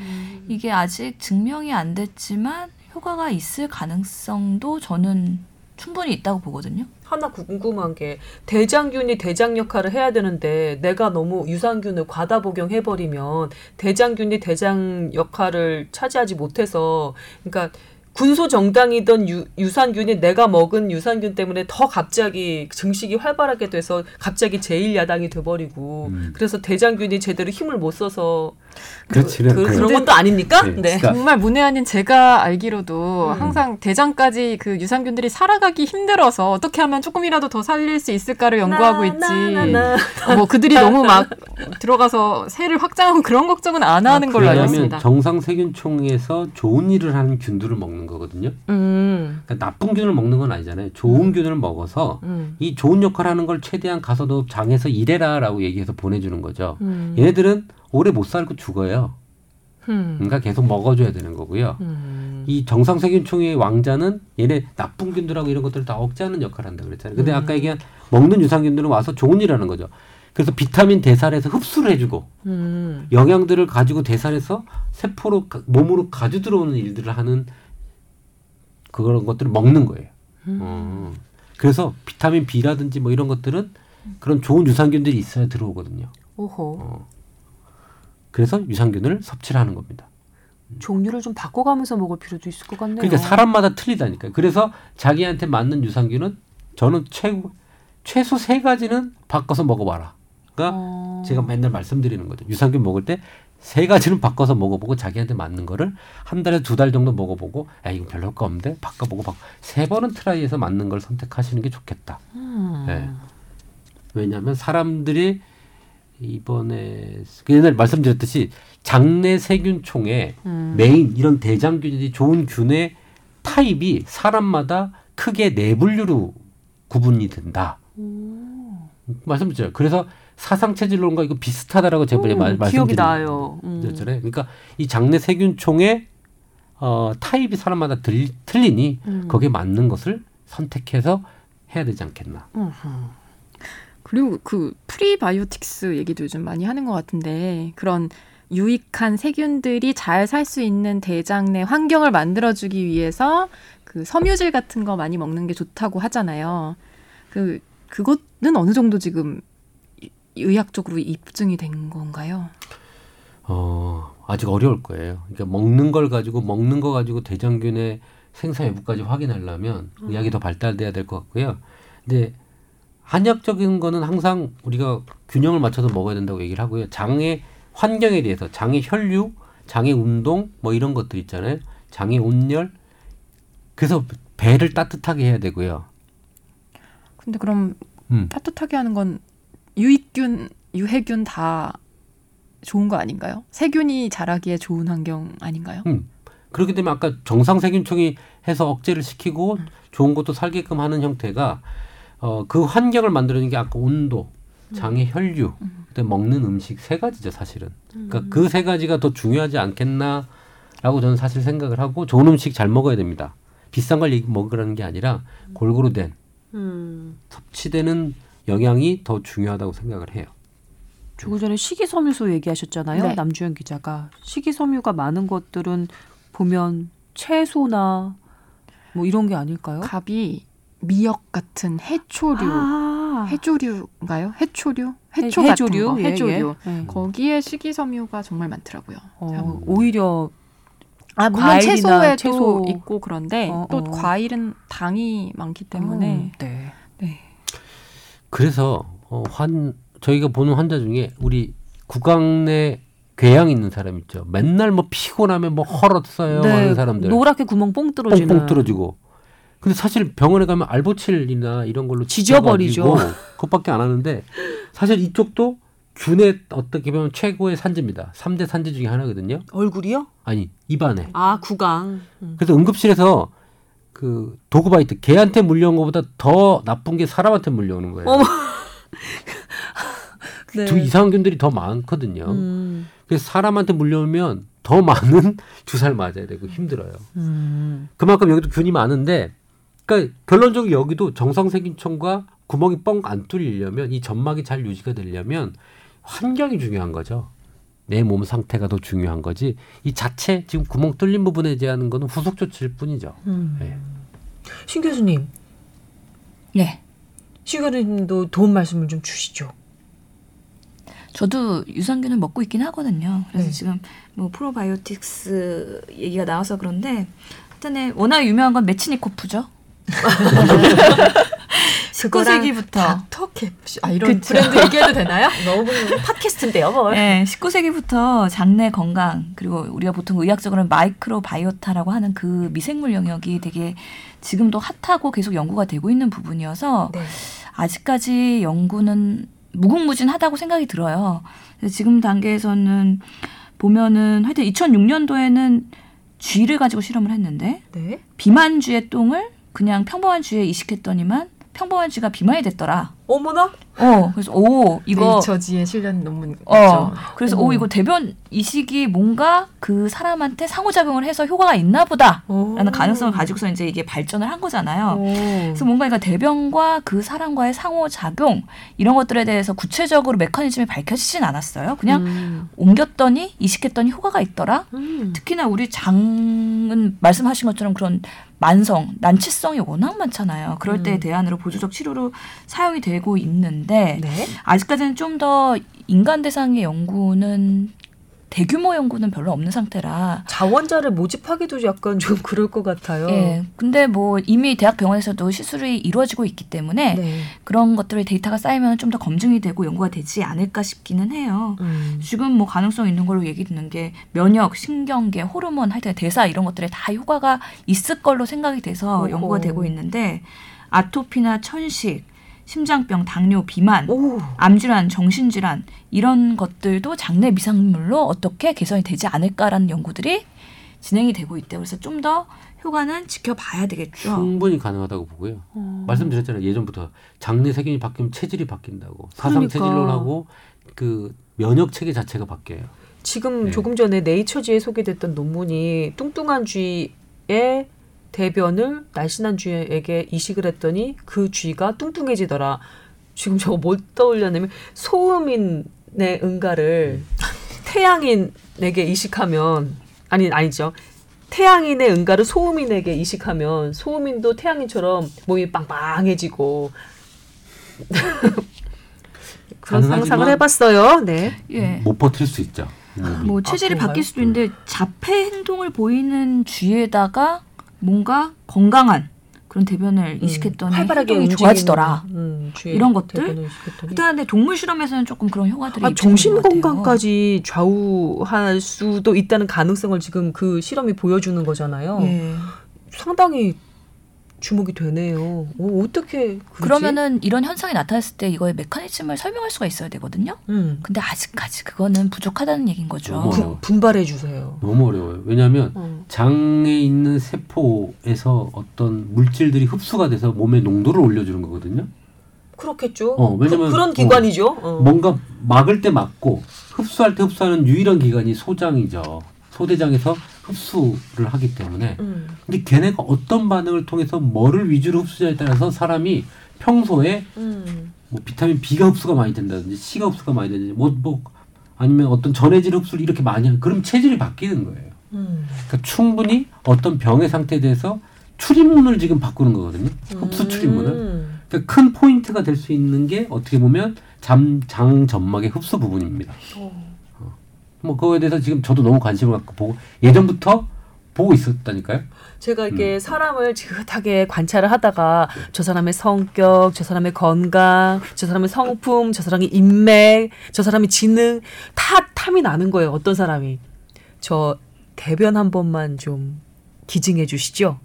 Speaker 4: 이게 아직 증명이 안 됐지만 효과가 있을 가능성도 저는 충분히 있다고 보거든요.
Speaker 1: 하나 궁금한 게 대장균이 대장 역할을 해야 되는데 내가 너무 유산균을 과다 복용해 버리면 대장균이 대장 역할을 차지하지 못해서 그러니까 군소 정당이던 유, 유산균이 내가 먹은 유산균 때문에 더 갑자기 증식이 활발하게 돼서 갑자기 제1야당이 돼버리고
Speaker 2: 음.
Speaker 1: 그래서 대장균이 제대로 힘을 못 써서
Speaker 2: 그렇지는
Speaker 1: 그,
Speaker 2: 않고요.
Speaker 1: 런 것도 아닙니까?
Speaker 2: 네,
Speaker 1: 네.
Speaker 2: 그러니까
Speaker 3: 정말 문외한인 제가 알기로도
Speaker 1: 음.
Speaker 3: 항상 대장까지 그 유산균들이 살아가기 힘들어서 어떻게 하면 조금이라도 더 살릴 수 있을까를 연구하고
Speaker 1: 나,
Speaker 3: 있지.
Speaker 1: 나, 나, 나.
Speaker 3: 어, 뭐 그들이 너무 막 들어가서 새를 확장하고 그런 걱정은 안 하는 걸로 알고
Speaker 2: 왜냐하면
Speaker 3: 있습니다.
Speaker 2: 정상 세균총에서 좋은 일을 하는 균들을 먹는 거거든요.
Speaker 1: 음,
Speaker 2: 그러니까 나쁜 균을 먹는 건 아니잖아요. 좋은 균을 먹어서
Speaker 1: 음,
Speaker 2: 이 좋은 역할 하는 걸 최대한 가서 너 장에서 일해라라고 얘기해서 보내주는 거죠.
Speaker 1: 음,
Speaker 2: 얘네들은 오래 못 살고 죽어요.
Speaker 1: 음,
Speaker 2: 그러니까 계속 먹어줘야 되는 거고요.
Speaker 1: 음.
Speaker 2: 이 정상세균총의 왕자는 얘네 나쁜 균들하고 이런 것들을 다 억제하는 역할을 한다 그랬잖아요. 근데
Speaker 1: 음.
Speaker 2: 아까 얘기한 먹는 유산균들은 와서 좋은 일 하는 거죠. 그래서 비타민 대사해서 흡수를 해주고
Speaker 1: 음.
Speaker 2: 영양들을 가지고 대사해서 세포로 가- 몸으로 가져 들어오는 일들을 하는 그런 것들을 먹는 거예요.
Speaker 1: 음.
Speaker 2: 어. 그래서 비타민 B라든지 뭐 이런 것들은 그런 좋은 유산균들이 있어야 들어오거든요.
Speaker 1: 오호.
Speaker 2: 어. 그래서 유산균을 섭취를 하는 겁니다.
Speaker 1: 종류를 좀 바꿔가면서 먹을 필요도 있을 것 같네요.
Speaker 2: 그러니까 사람마다 틀리다니까요. 그래서 자기한테 맞는 유산균은 저는 최고 최소 세 가지는 바꿔서 먹어봐라. 그러니까
Speaker 1: 어.
Speaker 2: 제가 맨날 말씀드리는 거죠. 유산균 먹을 때 세 가지는 바꿔서 먹어보고 자기한테 맞는 거를 한 달에 두 달 정도 먹어보고 야 이거 별로 거 없는데 바꿔보고 바꿔 세 번은 트라이해서 맞는 걸 선택하시는 게 좋겠다.
Speaker 1: 음.
Speaker 2: 네. 왜냐하면 사람들이 이번에 그 옛날 말씀드렸듯이 장내 세균총에
Speaker 1: 음.
Speaker 2: 메인 이런 대장균이 좋은 균의 타입이 사람마다 크게 네 분류로 구분이 된다. 말씀드렸죠. 그래서 사상 체질론과 이거 비슷하다라고 제가
Speaker 1: 음,
Speaker 2: 말,
Speaker 1: 기억이 나요. 음.
Speaker 2: 그러니까 이 장내 세균총의 어, 타입이 사람마다 들, 틀리니
Speaker 1: 음.
Speaker 2: 거기에 맞는 것을 선택해서 해야 되지 않겠나.
Speaker 1: 음흠.
Speaker 3: 그리고 그 프리바이오틱스 얘기도 요즘 많이 하는 것 같은데 그런 유익한 세균들이 잘 살 수 있는 대장 내 환경을 만들어주기 위해서 그 섬유질 같은 거 많이 먹는 게 좋다고 하잖아요. 그 그것은 어느 정도 지금 이- 의학적으로 입증이 된 건가요?
Speaker 2: 어, 아직 어려울 거예요. 그러니까 먹는 걸 가지고 먹는 거 가지고 대장균의 생사 여부까지 확인하려면 의학이 더 발달돼야 될 것 같고요. 근데 한약적인 거는 항상 우리가 균형을 맞춰서 먹어야 된다고 얘기를 하고요. 장의 환경에 대해서 장의 혈류, 장의 운동 뭐 이런 것들 있잖아요. 장의 온열. 그래서 배를 따뜻하게 해야 되고요.
Speaker 3: 근데 그럼
Speaker 2: 음.
Speaker 3: 따뜻하게 하는 건 유익균, 유해균 다 좋은 거 아닌가요? 세균이 자라기에 좋은 환경 아닌가요?
Speaker 2: 음. 그렇기 때문에 아까 정상 세균총이 해서 억제를 시키고 좋은 것도 살게끔 하는 형태가 어, 그 환경을 만들어주는 게 아까 온도, 장의 혈류, 그다음에 먹는 음식 세 가지죠 사실은. 그러니까 그세 가지가 더 중요하지 않겠나라고 저는 사실 생각을 하고 좋은 음식 잘 먹어야 됩니다. 비싼 걸 먹으라는 게 아니라 골고루 된
Speaker 1: 음.
Speaker 2: 섭취되는 영양이 더 중요하다고 생각을 해요.
Speaker 1: 조금 전에 식이섬유소 얘기하셨잖아요.
Speaker 3: 네.
Speaker 1: 남주현 기자가 식이섬유가 많은 것들은 보면 채소나 뭐 이런 게 아닐까요?
Speaker 3: 갑이 미역 같은 해초류,
Speaker 1: 아,
Speaker 3: 해조류인가요? 해초류?
Speaker 1: 해-
Speaker 3: 해초
Speaker 1: 해조류,
Speaker 3: 같은 거,
Speaker 1: 예,
Speaker 3: 해조류.
Speaker 1: 예. 네.
Speaker 3: 거기에 식이섬유가 정말 많더라고요.
Speaker 1: 어, 오히려
Speaker 3: 아, 물론
Speaker 1: 과일이나
Speaker 3: 채소에도
Speaker 1: 채소.
Speaker 3: 있고 그런데
Speaker 1: 어,
Speaker 3: 또
Speaker 1: 어.
Speaker 3: 과일은 당이 많기 때문에
Speaker 1: 음, 네.
Speaker 2: 그래서 어, 환 저희가 보는 환자 중에 우리 구강 내 궤양 있는 사람 있죠. 맨날 뭐 피곤하면 뭐 헐었어요 하는 사람들
Speaker 1: 노랗게 구멍 뽕 뚫어지는
Speaker 2: 뽕뽕 뚫어지고. 근데 사실 병원에 가면 알보칠이나 이런 걸로
Speaker 1: 지져버리죠.
Speaker 2: 그것밖에 안 하는데 사실 이쪽도 균의 어떻게 보면 최고의 산지입니다. 삼대 산지 중에 하나거든요.
Speaker 1: 얼굴이요?
Speaker 2: 아니 입안에.
Speaker 1: 아 구강. 음.
Speaker 2: 그래서 응급실에서 그 도그바이트 개한테 물려온 것보다 더 나쁜 게 사람한테 물려오는 거예요.
Speaker 1: 어머. 네.
Speaker 2: 두 이상한 균들이 더 많거든요.
Speaker 1: 음.
Speaker 2: 그래서 사람한테 물려오면 더 많은 주사를 맞아야 되고 힘들어요.
Speaker 1: 음.
Speaker 2: 그만큼 여기도 균이 많은데, 그러니까 결론적으로 여기도 정상 세균총과 구멍이 뻥 안 뚫리려면 이 점막이 잘 유지가 되려면 환경이 중요한 거죠. 내 몸 상태가 더 중요한 거지. 이 자체 지금 구멍 뚫린 부분에 대한 거는 후속 조치일 뿐이죠.
Speaker 1: 음.
Speaker 2: 네.
Speaker 1: 신 교수님
Speaker 4: 네.
Speaker 1: 시가님도 도움 말씀을 좀 주시죠.
Speaker 4: 저도 유산균을 먹고 있긴 하거든요. 그래서
Speaker 1: 네.
Speaker 4: 지금 뭐 프로바이오틱스 얘기가 나와서 그런데 하여튼 워낙 유명한 건 메치니코프죠. 19세기부터
Speaker 3: 닥터캡 아 이런
Speaker 4: 그쵸.
Speaker 3: 브랜드 얘기해도 되나요?
Speaker 1: 너무 podcast인데요, 뭐.
Speaker 4: 네, 19세기부터 장내 건강 그리고 우리가 보통 의학적으로는 microbiota라고 하는 그 미생물 영역이 되게 지금도 hot하고 계속 연구가 되고 있는 부분이어서
Speaker 1: 네.
Speaker 4: 아직까지 연구는 무궁무진하다고 생각이 들어요. 지금 단계에서는 보면은 하여튼 2006년도에는 쥐를 가지고 실험을 했는데
Speaker 1: 네.
Speaker 4: 비만 쥐의 똥을 그냥 평범한 쥐에 이식했더니만 평범한 쥐가 비만이 됐더라.
Speaker 1: 어머나?
Speaker 4: 어, 그래서 오 이거
Speaker 3: 네이처지에 실린 논문
Speaker 4: 어,
Speaker 3: 있죠.
Speaker 4: 그래서
Speaker 1: 어머.
Speaker 4: 오 이거 대변 이식이 뭔가 그 사람한테 상호작용을 해서 효과가 있나 보다라는 가능성을 가지고서 이제 이게 발전을 한 거잖아요. 그래서 뭔가 이거 대변과 그 사람과의 상호작용 이런 것들에 대해서 구체적으로 메커니즘이 밝혀지진 않았어요. 그냥
Speaker 1: 음.
Speaker 4: 옮겼더니 이식했더니 효과가 있더라.
Speaker 1: 음.
Speaker 4: 특히나 우리 장은 말씀하신 것처럼 그런 만성, 난치성이 워낙 많잖아요. 그럴 때에
Speaker 1: 음.
Speaker 4: 대안으로 보조적 치료로 사용이 되고 있는데
Speaker 1: 네.
Speaker 4: 아직까지는 좀 더 인간 대상의 연구는 대규모 연구는 별로 없는 상태라.
Speaker 1: 자원자를 모집하기도 약간 좀 그럴 것 같아요.
Speaker 4: 예. 근데 뭐 이미 대학 병원에서도 시술이 이루어지고 있기 때문에
Speaker 1: 네.
Speaker 4: 그런 것들의 데이터가 쌓이면 좀 더 검증이 되고 연구가 되지 않을까 싶기는 해요.
Speaker 1: 음.
Speaker 4: 지금 뭐 가능성 있는 걸로 얘기 듣는 게 면역, 신경계, 호르몬, 하여튼 대사 이런 것들에 다 효과가 있을 걸로 생각이 돼서. 연구가 되고 있는데 아토피나 천식, 심장병, 당뇨, 비만,
Speaker 1: 오.
Speaker 4: 암질환, 정신질환 이런 것들도 장내 미생물로 어떻게 개선이 되지 않을까라는 연구들이 진행이 되고 있대요. 그래서 좀 더 효과는 지켜봐야 되겠죠.
Speaker 2: 충분히 가능하다고 보고요.
Speaker 1: 어.
Speaker 2: 말씀드렸잖아요. 예전부터 장내 세균이 바뀌면 체질이 바뀐다고. 사상
Speaker 1: 그러니까.
Speaker 2: 체질론하고 그 면역 체계 자체가 바뀌어요.
Speaker 1: 지금
Speaker 2: 네.
Speaker 1: 조금 전에 네이처지에 소개됐던 논문이 뚱뚱한 쥐의 대변을 날씬한 쥐에게 이식을 했더니 그 쥐가 뚱뚱해지더라. 지금 저거 뭘 떠올렸냐면 소음인의 응가를 태양인에게 이식하면 아니 아니죠. 태양인의 응가를 소음인에게 이식하면 소음인도 태양인처럼 몸이 빵빵해지고 그런 상상을 해봤어요. 네.
Speaker 4: 예.
Speaker 2: 못 버틸 수 있죠. 몸이.
Speaker 4: 뭐 체질이
Speaker 1: 그런가요?
Speaker 4: 바뀔 수도 있는데 자폐 행동을 보이는 쥐에다가 뭔가 건강한 그런 대변을 이식했더니
Speaker 1: 음. 활발하게
Speaker 4: 행동이
Speaker 1: 움직이는,
Speaker 4: 좋아지더라.
Speaker 1: 음, 쥐의
Speaker 4: 이런 것들?
Speaker 1: 이식했더니.
Speaker 4: 일단 동물 실험에서는 조금 그런 효과들이
Speaker 1: 아, 정신. 건강까지 좌우할 수도 있다는 가능성을 지금 그 실험이 보여주는 거잖아요.
Speaker 4: 예.
Speaker 1: 상당히 주목이 되네요. 오, 어떻게 그러지?
Speaker 4: 그러면은 이런 현상이 나타났을 때 이거의 메커니즘을 설명할 수가 있어야 되거든요.
Speaker 1: 음.
Speaker 4: 근데 아직까지 그거는 부족하다는 얘기인 거죠.
Speaker 2: 너무 어려워.
Speaker 1: 분, 분발해 주세요.
Speaker 2: 너무 어려워요. 왜냐하면
Speaker 1: 어.
Speaker 2: 장에 있는 세포에서 어떤 물질들이 흡수가 돼서 몸의 농도를 올려주는 거거든요.
Speaker 1: 그렇겠죠.
Speaker 2: 어, 왜냐면-
Speaker 1: 그, 런 기관이죠. 어.
Speaker 2: 뭔가 막을 때 막고 흡수할 때 흡수하는 유일한 기관이 소장이죠. 소대장에서 흡수를 하기 때문에.
Speaker 1: 음.
Speaker 2: 근데 걔네가 어떤 반응을 통해서 뭐를 위주로 흡수냐에 따라서 사람이 평소에
Speaker 1: 음.
Speaker 2: 뭐 비타민 B가 흡수가 많이 된다든지 C가 흡수가 많이 되든지 뭐, 뭐 아니면 어떤 전해질 흡수를 이렇게 많이 하면 그럼 체질이 바뀌는 거예요.
Speaker 1: 음.
Speaker 2: 그러니까 충분히 어떤 병의 상태에 대해서 출입문을 지금 바꾸는 거거든요. 흡수 출입문을.
Speaker 1: 음.
Speaker 2: 그러니까 큰 포인트가 될 수 있는 게 어떻게 보면 잠, 장 점막의 흡수 부분입니다.
Speaker 1: 어.
Speaker 2: 뭐 그거에 대해서 지금 저도 너무 관심을 갖고 보고 예전부터 보고 있었다니까요.
Speaker 1: 제가 이렇게 사람을 지긋하게 관찰을 하다가 저 사람의 성격, 저 사람의 건강, 저 사람의 성품, 저 사람의 인맥, 저 사람의 지능 다 탐이 나는 거예요. 어떤 사람이 저 대변 한 번만 좀 기증해 주시죠.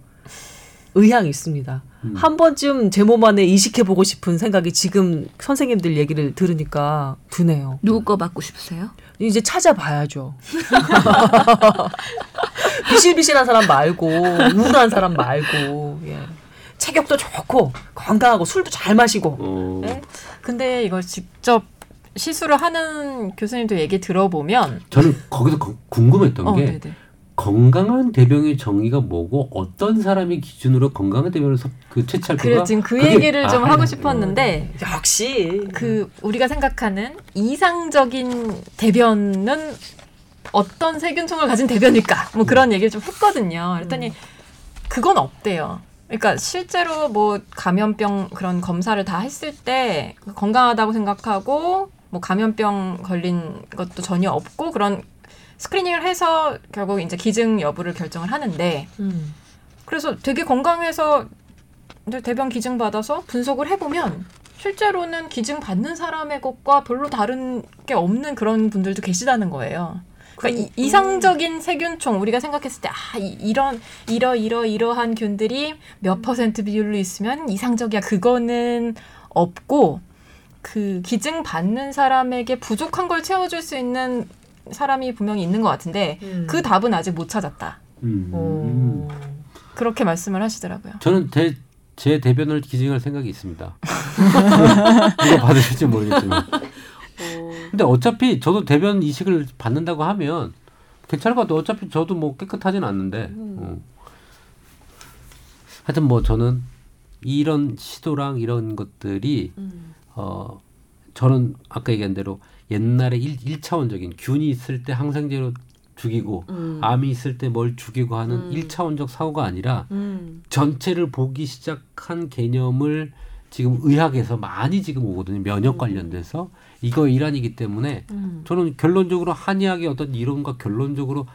Speaker 1: 의향이 있습니다.
Speaker 2: 음.
Speaker 1: 한 번쯤 제 몸 안에 이식해 보고 싶은 생각이 지금 선생님들 얘기를 들으니까 드네요.
Speaker 4: 누구 거 받고 싶으세요?
Speaker 1: 이제 찾아봐야죠. 비실비실한 사람 말고 우울한 사람 말고 예. 체격도 좋고 건강하고 술도 잘 마시고
Speaker 2: 어,
Speaker 1: 네?
Speaker 3: 근데 이걸 직접 시술을 하는 교수님도 얘기 들어보면
Speaker 2: 저는 거기서 거- 궁금했던
Speaker 3: 어,
Speaker 2: 게
Speaker 3: 네네.
Speaker 2: 건강한 대변의 정의가 뭐고 어떤 사람의 기준으로 건강한 대변을 섭- 그 채취할
Speaker 3: 그래 지금 그
Speaker 2: 그게-
Speaker 3: 얘기를 좀
Speaker 2: 아,
Speaker 3: 하고
Speaker 2: 네.
Speaker 3: 싶었는데
Speaker 1: 역시
Speaker 3: 그 우리가 생각하는 이상적인 대변은 어떤 세균총을 가진 대변일까? 뭐 그런 얘기를 좀 했거든요. 그랬더니 그건 없대요. 그러니까 실제로 뭐 감염병 그런 검사를 다 했을 때 건강하다고 생각하고 뭐 감염병 걸린 것도 전혀 없고 그런 스크리닝을 해서 결국 이제 기증 여부를 결정을 하는데
Speaker 1: 음.
Speaker 3: 그래서 되게 건강해서 대변 기증 받아서 분석을 해보면 실제로는 기증 받는 사람의 것과 별로 다른 게 없는 그런 분들도 계시다는 거예요. 그러니까
Speaker 1: 그,
Speaker 3: 이, 이상적인 세균총 우리가 생각했을 때 아 이런 이러 이러 이러한 균들이 몇 퍼센트 비율로 있으면 이상적이야 그거는 없고 그 기증 받는 사람에게 부족한 걸 채워줄 수 있는 사람이 분명히 있는 것 같은데
Speaker 1: 음.
Speaker 3: 그 답은 아직 못 찾았다.
Speaker 2: 음.
Speaker 1: 오.
Speaker 3: 그렇게 말씀을 하시더라고요.
Speaker 2: 저는 대, 제 대변을 기증할 생각이 있습니다. 누가 받으실지 모르겠지만.
Speaker 1: 어.
Speaker 2: 근데 어차피 저도 대변 이식을 받는다고 하면 괜찮을 것 같아요. 어차피 저도 뭐 깨끗하진 않는데.
Speaker 1: 음.
Speaker 2: 어. 하여튼 뭐 저는 이런 시도랑 이런 것들이
Speaker 1: 음.
Speaker 2: 어 저는 아까 얘기한 대로 옛날에 일, 일차원적인 균이 있을 때 항생제로 죽이고
Speaker 1: 음.
Speaker 2: 암이 있을 때 뭘 죽이고 하는
Speaker 1: 음.
Speaker 2: 일차원적 사고가 아니라
Speaker 1: 음.
Speaker 2: 전체를 보기 시작한 개념을 지금 의학에서 많이 지금 오거든요. 면역 관련돼서 이거 일환이기 때문에
Speaker 1: 음.
Speaker 2: 저는 결론적으로 한의학의 어떤 이론과 결론적으로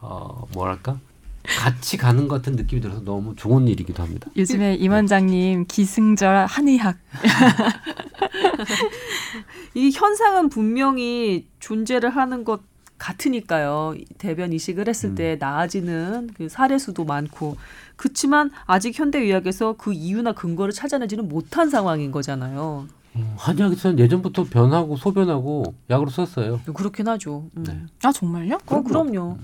Speaker 2: 어 뭐랄까 같이 가는 것 같은 느낌이 들어서 너무 좋은 일이기도 합니다.
Speaker 3: 요즘에 임 원장님 기승절 한의학
Speaker 1: 이 현상은 분명히 존재를 하는 것 같으니까요. 대변 이식을 했을
Speaker 2: 음.
Speaker 1: 때 나아지는 그 사례 수도 많고 그렇지만 아직 현대 의학에서 그 이유나 근거를 찾아내지는 못한 상황인 거잖아요.
Speaker 2: 음, 한의학에서는 예전부터 변하고 소변하고 약으로 썼어요.
Speaker 1: 그렇긴 하죠. 음.
Speaker 2: 네.
Speaker 3: 아 정말요?
Speaker 1: 어, 그럼요.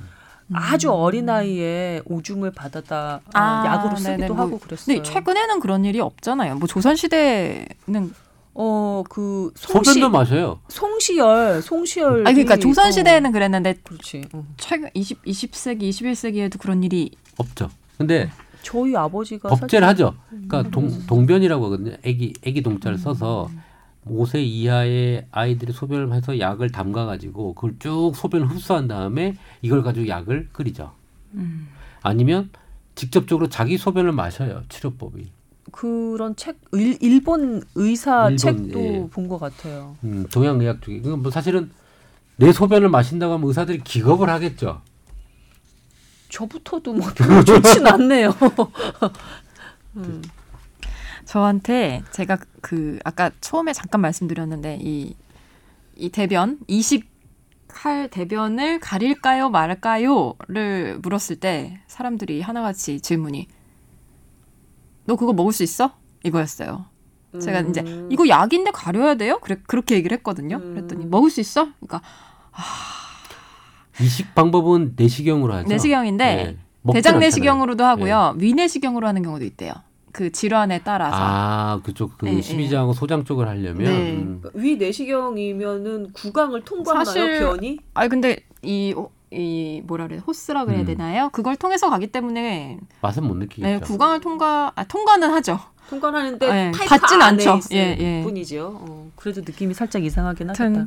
Speaker 1: 아주 어린 나이에 오줌을 받아다 어,
Speaker 3: 아,
Speaker 1: 약으로 쓰기도
Speaker 3: 네네, 뭐,
Speaker 1: 하고 그랬어요.
Speaker 3: 근데 최근에는 그런 일이 없잖아요. 뭐 조선 시대는
Speaker 1: 어그 송시
Speaker 2: 마셔요.
Speaker 1: 송시열 송시열
Speaker 3: 아니 그러니까 조선 시대에는 그랬는데
Speaker 1: 그렇지. 어.
Speaker 3: 최근 20 20세기 21세기에도 그런 일이
Speaker 2: 없죠. 근데
Speaker 1: 저희 아버지가
Speaker 2: 법제를
Speaker 1: 사실-
Speaker 2: 하죠. 그러니까 동, 동변이라고 하거든요. 애기 애기 동자를 써서 5세 이하의 아이들이 소변을 해서 약을 담가 가지고 그걸 쭉 소변을 흡수한 다음에 이걸 가지고 약을 끓이죠.
Speaker 3: 음.
Speaker 2: 아니면 직접적으로 자기 소변을 마셔요. 치료법이.
Speaker 1: 그런 책 일, 일본 의사
Speaker 2: 일본,
Speaker 1: 책도
Speaker 2: 예.
Speaker 1: 본것 같아요.
Speaker 2: 음, 동양 의학 쪽에. 그건 뭐 사실은 내 소변을 마신다고 하면 의사들이 기겁을 하겠죠.
Speaker 1: 저부터도 뭐 별로 좋진 않네요. 음.
Speaker 3: 저한테 제가 그 아까 처음에 잠깐 말씀드렸는데 이, 이 대변 이식 할 대변을 가릴까요 말까요를 물었을 때 사람들이 하나같이 질문이 너 그거 먹을 수 있어? 이거였어요. 제가 이제
Speaker 1: 음.
Speaker 3: 이거 약인데 가려야 돼요? 그래 그렇게 얘기를 했거든요.
Speaker 1: 음.
Speaker 3: 그랬더니 먹을 수 있어? 그러니까
Speaker 2: 이식 방법은 내시경으로 하죠.
Speaker 3: 내시경인데
Speaker 2: 네.
Speaker 3: 대장. 내시경으로도 하고요. 위내시경으로 하는 경우도 있대요. 그 질환에 따라서.
Speaker 2: 아, 그쪽 그
Speaker 3: 예,
Speaker 2: 심의장하고 소장 쪽을 하려면
Speaker 3: 네.
Speaker 2: 음.
Speaker 1: 위 내시경이면은 구강을 통과하나요
Speaker 3: 사실-
Speaker 1: 변이?
Speaker 3: 아니 근데 이, 호- 이 뭐라 그래 호스라 그래야
Speaker 2: 음.
Speaker 3: 되나요? 그걸 통해서 가기 때문에
Speaker 2: 맛은 못 느끼겠죠.
Speaker 3: 네, 구강을 통과 아, 통과는 하죠.
Speaker 1: 통과하는데
Speaker 3: 네, 받진 않죠. 예, 예.
Speaker 1: 뿐이죠. 어, 그래도 느낌이 살짝 이상하긴 하겠다.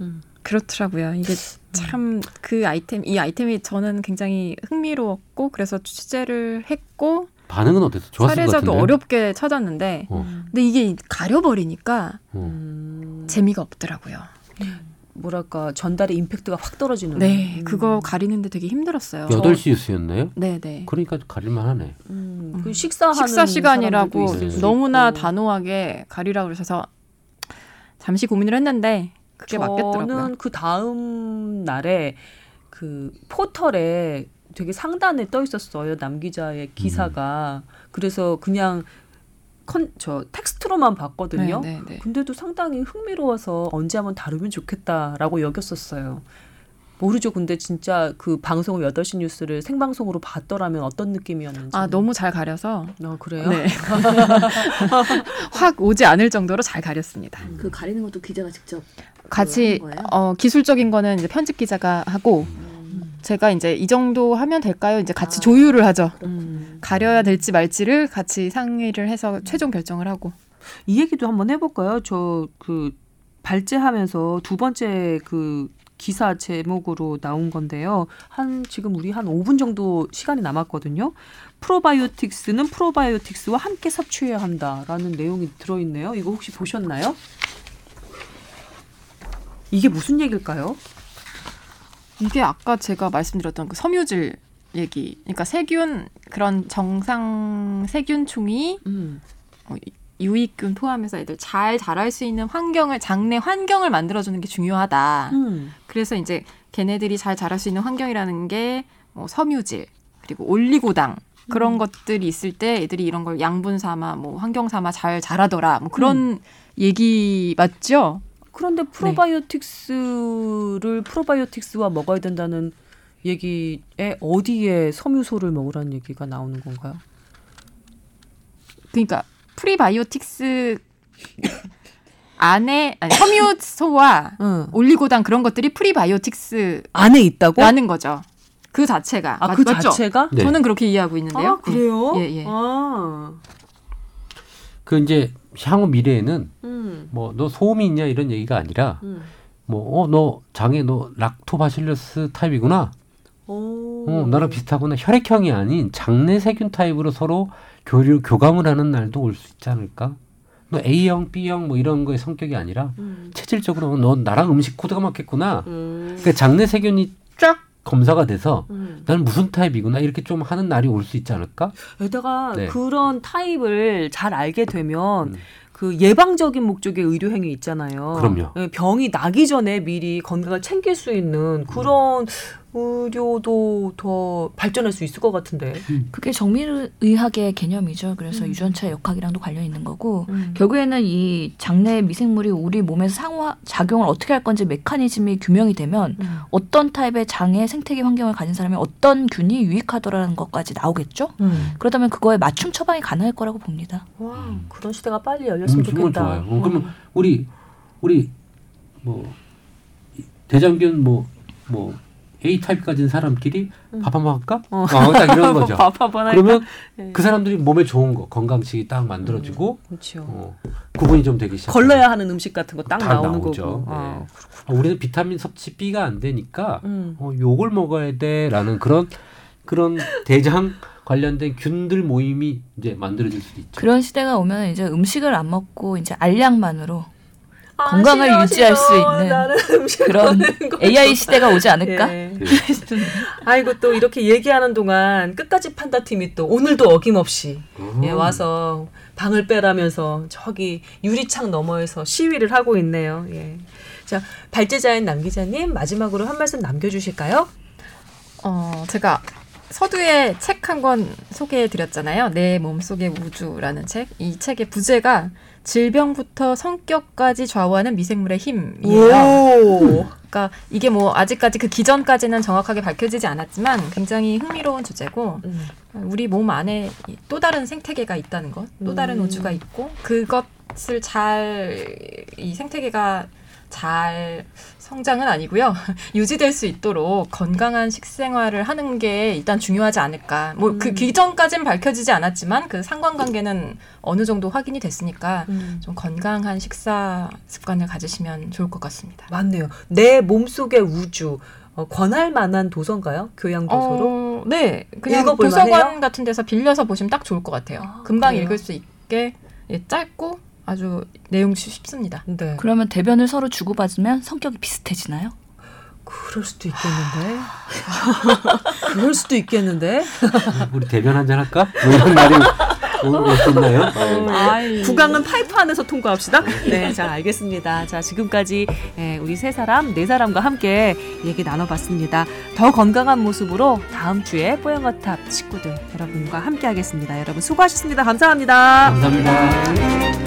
Speaker 1: 음.
Speaker 3: 그렇더라고요. 이게 참 그 아이템 이 아이템이 저는 굉장히 흥미로웠고 그래서 취재를 했고
Speaker 2: 반응은 어땠어? 좋았을 것
Speaker 3: 사례자도
Speaker 2: 같은데.
Speaker 3: 어렵게 찾았는데
Speaker 2: 어.
Speaker 3: 근데 이게 가려버리니까
Speaker 2: 어.
Speaker 1: 음,
Speaker 3: 재미가 없더라고요.
Speaker 1: 뭐랄까 전달의 임팩트가 확 떨어지는.
Speaker 3: 네,
Speaker 1: 음.
Speaker 3: 그거 가리는데 되게 힘들었어요.
Speaker 2: 여덟 시 뉴스였나요?
Speaker 3: 네, 네.
Speaker 2: 그러니까 가릴만 하네.
Speaker 1: 음, 그 식사하는
Speaker 3: 식사 시간이라고
Speaker 1: 있을 수
Speaker 3: 너무나
Speaker 1: 있고.
Speaker 3: 단호하게 가리라고 그러셔서 잠시 고민을 했는데 그게 맞겠더라고요.
Speaker 1: 저는 그 다음 날에 그 포털에 되게 상단에 떠 있었어요 남 기자의 기사가 그래서 그냥 컨 저 텍스트로만 봤거든요.
Speaker 3: 네, 네, 네.
Speaker 1: 근데도 상당히 흥미로워서 언제 한번 다루면 좋겠다라고 여겼었어요. 모르죠. 근데 진짜 그 방송 8시 뉴스를 생방송으로 봤더라면 어떤 느낌이었는지.
Speaker 3: 아 너무 잘 가려서
Speaker 1: 아, 그래요?
Speaker 3: 네. 확 오지 않을 정도로 잘 가렸습니다.
Speaker 5: 그 가리는 것도 기자가 직접
Speaker 3: 같이? 어, 기술적인 거는 이제 편집 기자가 하고
Speaker 5: 음.
Speaker 3: 제가 이제 이 정도 하면 될까요? 이제 같이
Speaker 5: 아.
Speaker 3: 조율을 하죠.
Speaker 1: 음.
Speaker 3: 가려야 될지 말지를 같이 상의를 해서 최종 결정을 하고.
Speaker 1: 이 얘기도 한번 해볼까요? 저 그 발제하면서 두 번째 그 기사 제목으로 나온 건데요. 한 지금 우리 한 5분 정도 시간이 남았거든요. 프로바이오틱스는 프로바이오틱스와 함께 섭취해야 한다라는 내용이 들어 있네요. 이거 혹시 보셨나요? 이게 무슨 얘기일까요?
Speaker 3: 이게 아까 제가 말씀드렸던 그 섬유질 얘기. 그러니까 세균 그런 정상 세균충이
Speaker 1: 음.
Speaker 3: 어, 유익균 포함해서 애들 잘 자랄 수 있는 환경을 장내 환경을 만들어주는 게 중요하다.
Speaker 1: 음.
Speaker 3: 그래서 이제 걔네들이 잘 자랄 수 있는 환경이라는 게 뭐 섬유질 그리고 올리고당 그런 것들이 있을 때 애들이 이런 걸 양분 삼아 뭐 환경 삼아 잘 자라더라 뭐 그런 얘기 맞죠?
Speaker 1: 그런데 prebiotics를 probiotics와 먹어야 된다는 얘기에 어디에 섬유소를 먹으라는 얘기가 나오는 건가요?
Speaker 3: 그러니까 프리바이오틱스 안에 아니, 섬유소와
Speaker 1: 응.
Speaker 3: 올리고당 그런 것들이 prebiotics라는
Speaker 1: 안에 있다고?
Speaker 3: 거죠. 그 자체가
Speaker 1: 아,
Speaker 3: 맞,
Speaker 1: 그
Speaker 3: 맞죠?
Speaker 1: 자체가?
Speaker 2: 네.
Speaker 3: 저는 그렇게 이해하고 있는데요.
Speaker 1: 아, 그래요?
Speaker 3: 예, 예.
Speaker 1: 아.
Speaker 2: 그 이제 향후 미래에는
Speaker 1: 음.
Speaker 2: 뭐 너 소음인이냐 이런 얘기가 아니라
Speaker 1: 음.
Speaker 2: 뭐 어 너 장에 너 Lactobacillus 타입이구나.
Speaker 1: 오.
Speaker 2: 어 나랑 비슷하구나. 혈액형이 아닌 장내 세균 타입으로 서로 교류 교감을 하는 날도 올 수 있지 않을까? 너 A형, B형 뭐 이런 거의 성격이 아니라
Speaker 1: 음.
Speaker 2: 체질적으로 너 나랑 음식 코드가 맞겠구나.
Speaker 1: 음.
Speaker 2: 그 장내 세균이 쫙 검사가 돼서
Speaker 1: 음.
Speaker 2: 나는 무슨 타입이구나 이렇게 좀 하는 날이 올 수 있지 않을까?
Speaker 1: 게다가
Speaker 2: 네.
Speaker 1: 그런 타입을 잘 알게 되면
Speaker 2: 음.
Speaker 1: 그 예방적인 목적의 의료 행위 있잖아요.
Speaker 2: 그럼요.
Speaker 1: 예, 병이 나기 전에 미리 건강을 챙길 수 있는 그런 의료도 더 발전할 수 있을 것 같은데.
Speaker 4: 그게 정밀의학의 개념이죠. 그래서
Speaker 1: 음.
Speaker 4: 유전차 역학이랑도 관련 있는 거고
Speaker 1: 음.
Speaker 4: 결국에는 이 장내 미생물이 우리 몸에서 상호 작용을 어떻게 할 건지 메커니즘이 규명이 되면
Speaker 1: 음.
Speaker 4: 어떤 타입의 장의 생태계 환경을 가진 사람이 어떤 균이 유익하더라는 것까지 나오겠죠.
Speaker 1: 음.
Speaker 4: 그러다면 그거에 맞춤 처방이 가능할 거라고 봅니다.
Speaker 1: 와, 그런 시대가 빨리 열렸으면
Speaker 2: 음,
Speaker 1: 좋겠다.
Speaker 2: 좋아요. 어, 그러면 우리 우리 뭐 대장균 뭐뭐 A 타입 가진 사람끼리 밥 한번 할까?
Speaker 1: 어.
Speaker 2: 어, 딱 이런 거죠.
Speaker 1: 밥 한번 할까?
Speaker 2: 그러면
Speaker 1: 네.
Speaker 2: 그 사람들이 몸에 좋은 거 건강식이 딱 만들어지고
Speaker 1: 그렇죠.
Speaker 2: 어, 구분이 좀 되기 시작.
Speaker 1: 걸러야 하는 음식 같은
Speaker 2: 거딱다
Speaker 1: 나오는
Speaker 2: 나오죠.
Speaker 1: 거고.
Speaker 2: 네.
Speaker 1: 아,
Speaker 2: 아, 우리는 비타민 섭취 B가 안 되니까
Speaker 1: 음.
Speaker 2: 어, 요걸 먹어야 돼라는 그런 그런 대장 관련된 균들 모임이 이제 만들어질 수도 있죠.
Speaker 4: 그런 시대가 오면 이제 음식을 안 먹고 이제 알약만으로
Speaker 1: 아,
Speaker 4: 건강을
Speaker 1: 싫어,
Speaker 4: 유지할 수
Speaker 1: 싫어.
Speaker 4: 있는
Speaker 1: 나는 음식
Speaker 4: 그런 AI 시대가 오지 않을까?
Speaker 1: 예.
Speaker 2: 네.
Speaker 1: 아이고 또 이렇게 얘기하는 동안 끝까지 판다 팀이 또 오늘도 어김없이
Speaker 2: 음.
Speaker 1: 예, 와서 방을 빼라면서 저기 유리창 너머에서 시위를 하고 있네요. 예. 자 발제자인 남 기자님 마지막으로 한 말씀 남겨주실까요?
Speaker 3: 어, 제가 서두에 책 한 권 소개해 드렸잖아요. 내 몸속의 우주라는 책. 이 책의 부제가 질병부터 성격까지 좌우하는 미생물의 힘이에요.
Speaker 1: 오.
Speaker 3: 그러니까 이게 뭐 아직까지 그 기전까지는 정확하게 밝혀지지 않았지만 굉장히 흥미로운 주제고
Speaker 1: 음.
Speaker 3: 우리 몸 안에 이또 다른 생태계가 있다는 것, 또 다른
Speaker 1: 음.
Speaker 3: 우주가 있고 그것을 잘 이 생태계가 잘 성장은 아니고요 유지될 수 있도록 건강한 식생활을 하는 게 일단 중요하지 않을까. 뭐그
Speaker 1: 음.
Speaker 3: 기전까지는 밝혀지지 않았지만 그 상관관계는 어느 정도 확인이 됐으니까
Speaker 1: 음.
Speaker 3: 좀 건강한 식사 습관을 가지시면 좋을 것 같습니다.
Speaker 1: 맞네요. 내 몸속의 우주 어, 권할 만한 도서인가요? 교양 도서로?
Speaker 3: 어, 네, 그냥 도서관
Speaker 1: 만해요?
Speaker 3: 같은 데서 빌려서 보시면 딱 좋을 것 같아요.
Speaker 1: 아,
Speaker 3: 금방
Speaker 1: 그래요?
Speaker 3: 읽을 수 있게 예, 짧고 아주 내용 쉽습니다.
Speaker 1: 네.
Speaker 4: 그러면 대변을 서로 주고받으면 성격이 비슷해지나요?
Speaker 1: 그럴 수도 있겠는데. 그럴 수도 있겠는데.
Speaker 2: 우리 대변 한잔 할까? 뭐 이런 날이 올수 있나요? 네.
Speaker 3: 아이.
Speaker 1: 구강은 파이프 안에서 통과합시다. 네, 자 알겠습니다. 자 지금까지 예, 우리 세 사람 네 사람과 함께 얘기 나눠봤습니다. 더 건강한 모습으로 다음 주에 뽀얀거탑 식구들 여러분과 함께하겠습니다. 여러분 수고하셨습니다. 감사합니다.
Speaker 2: 감사합니다.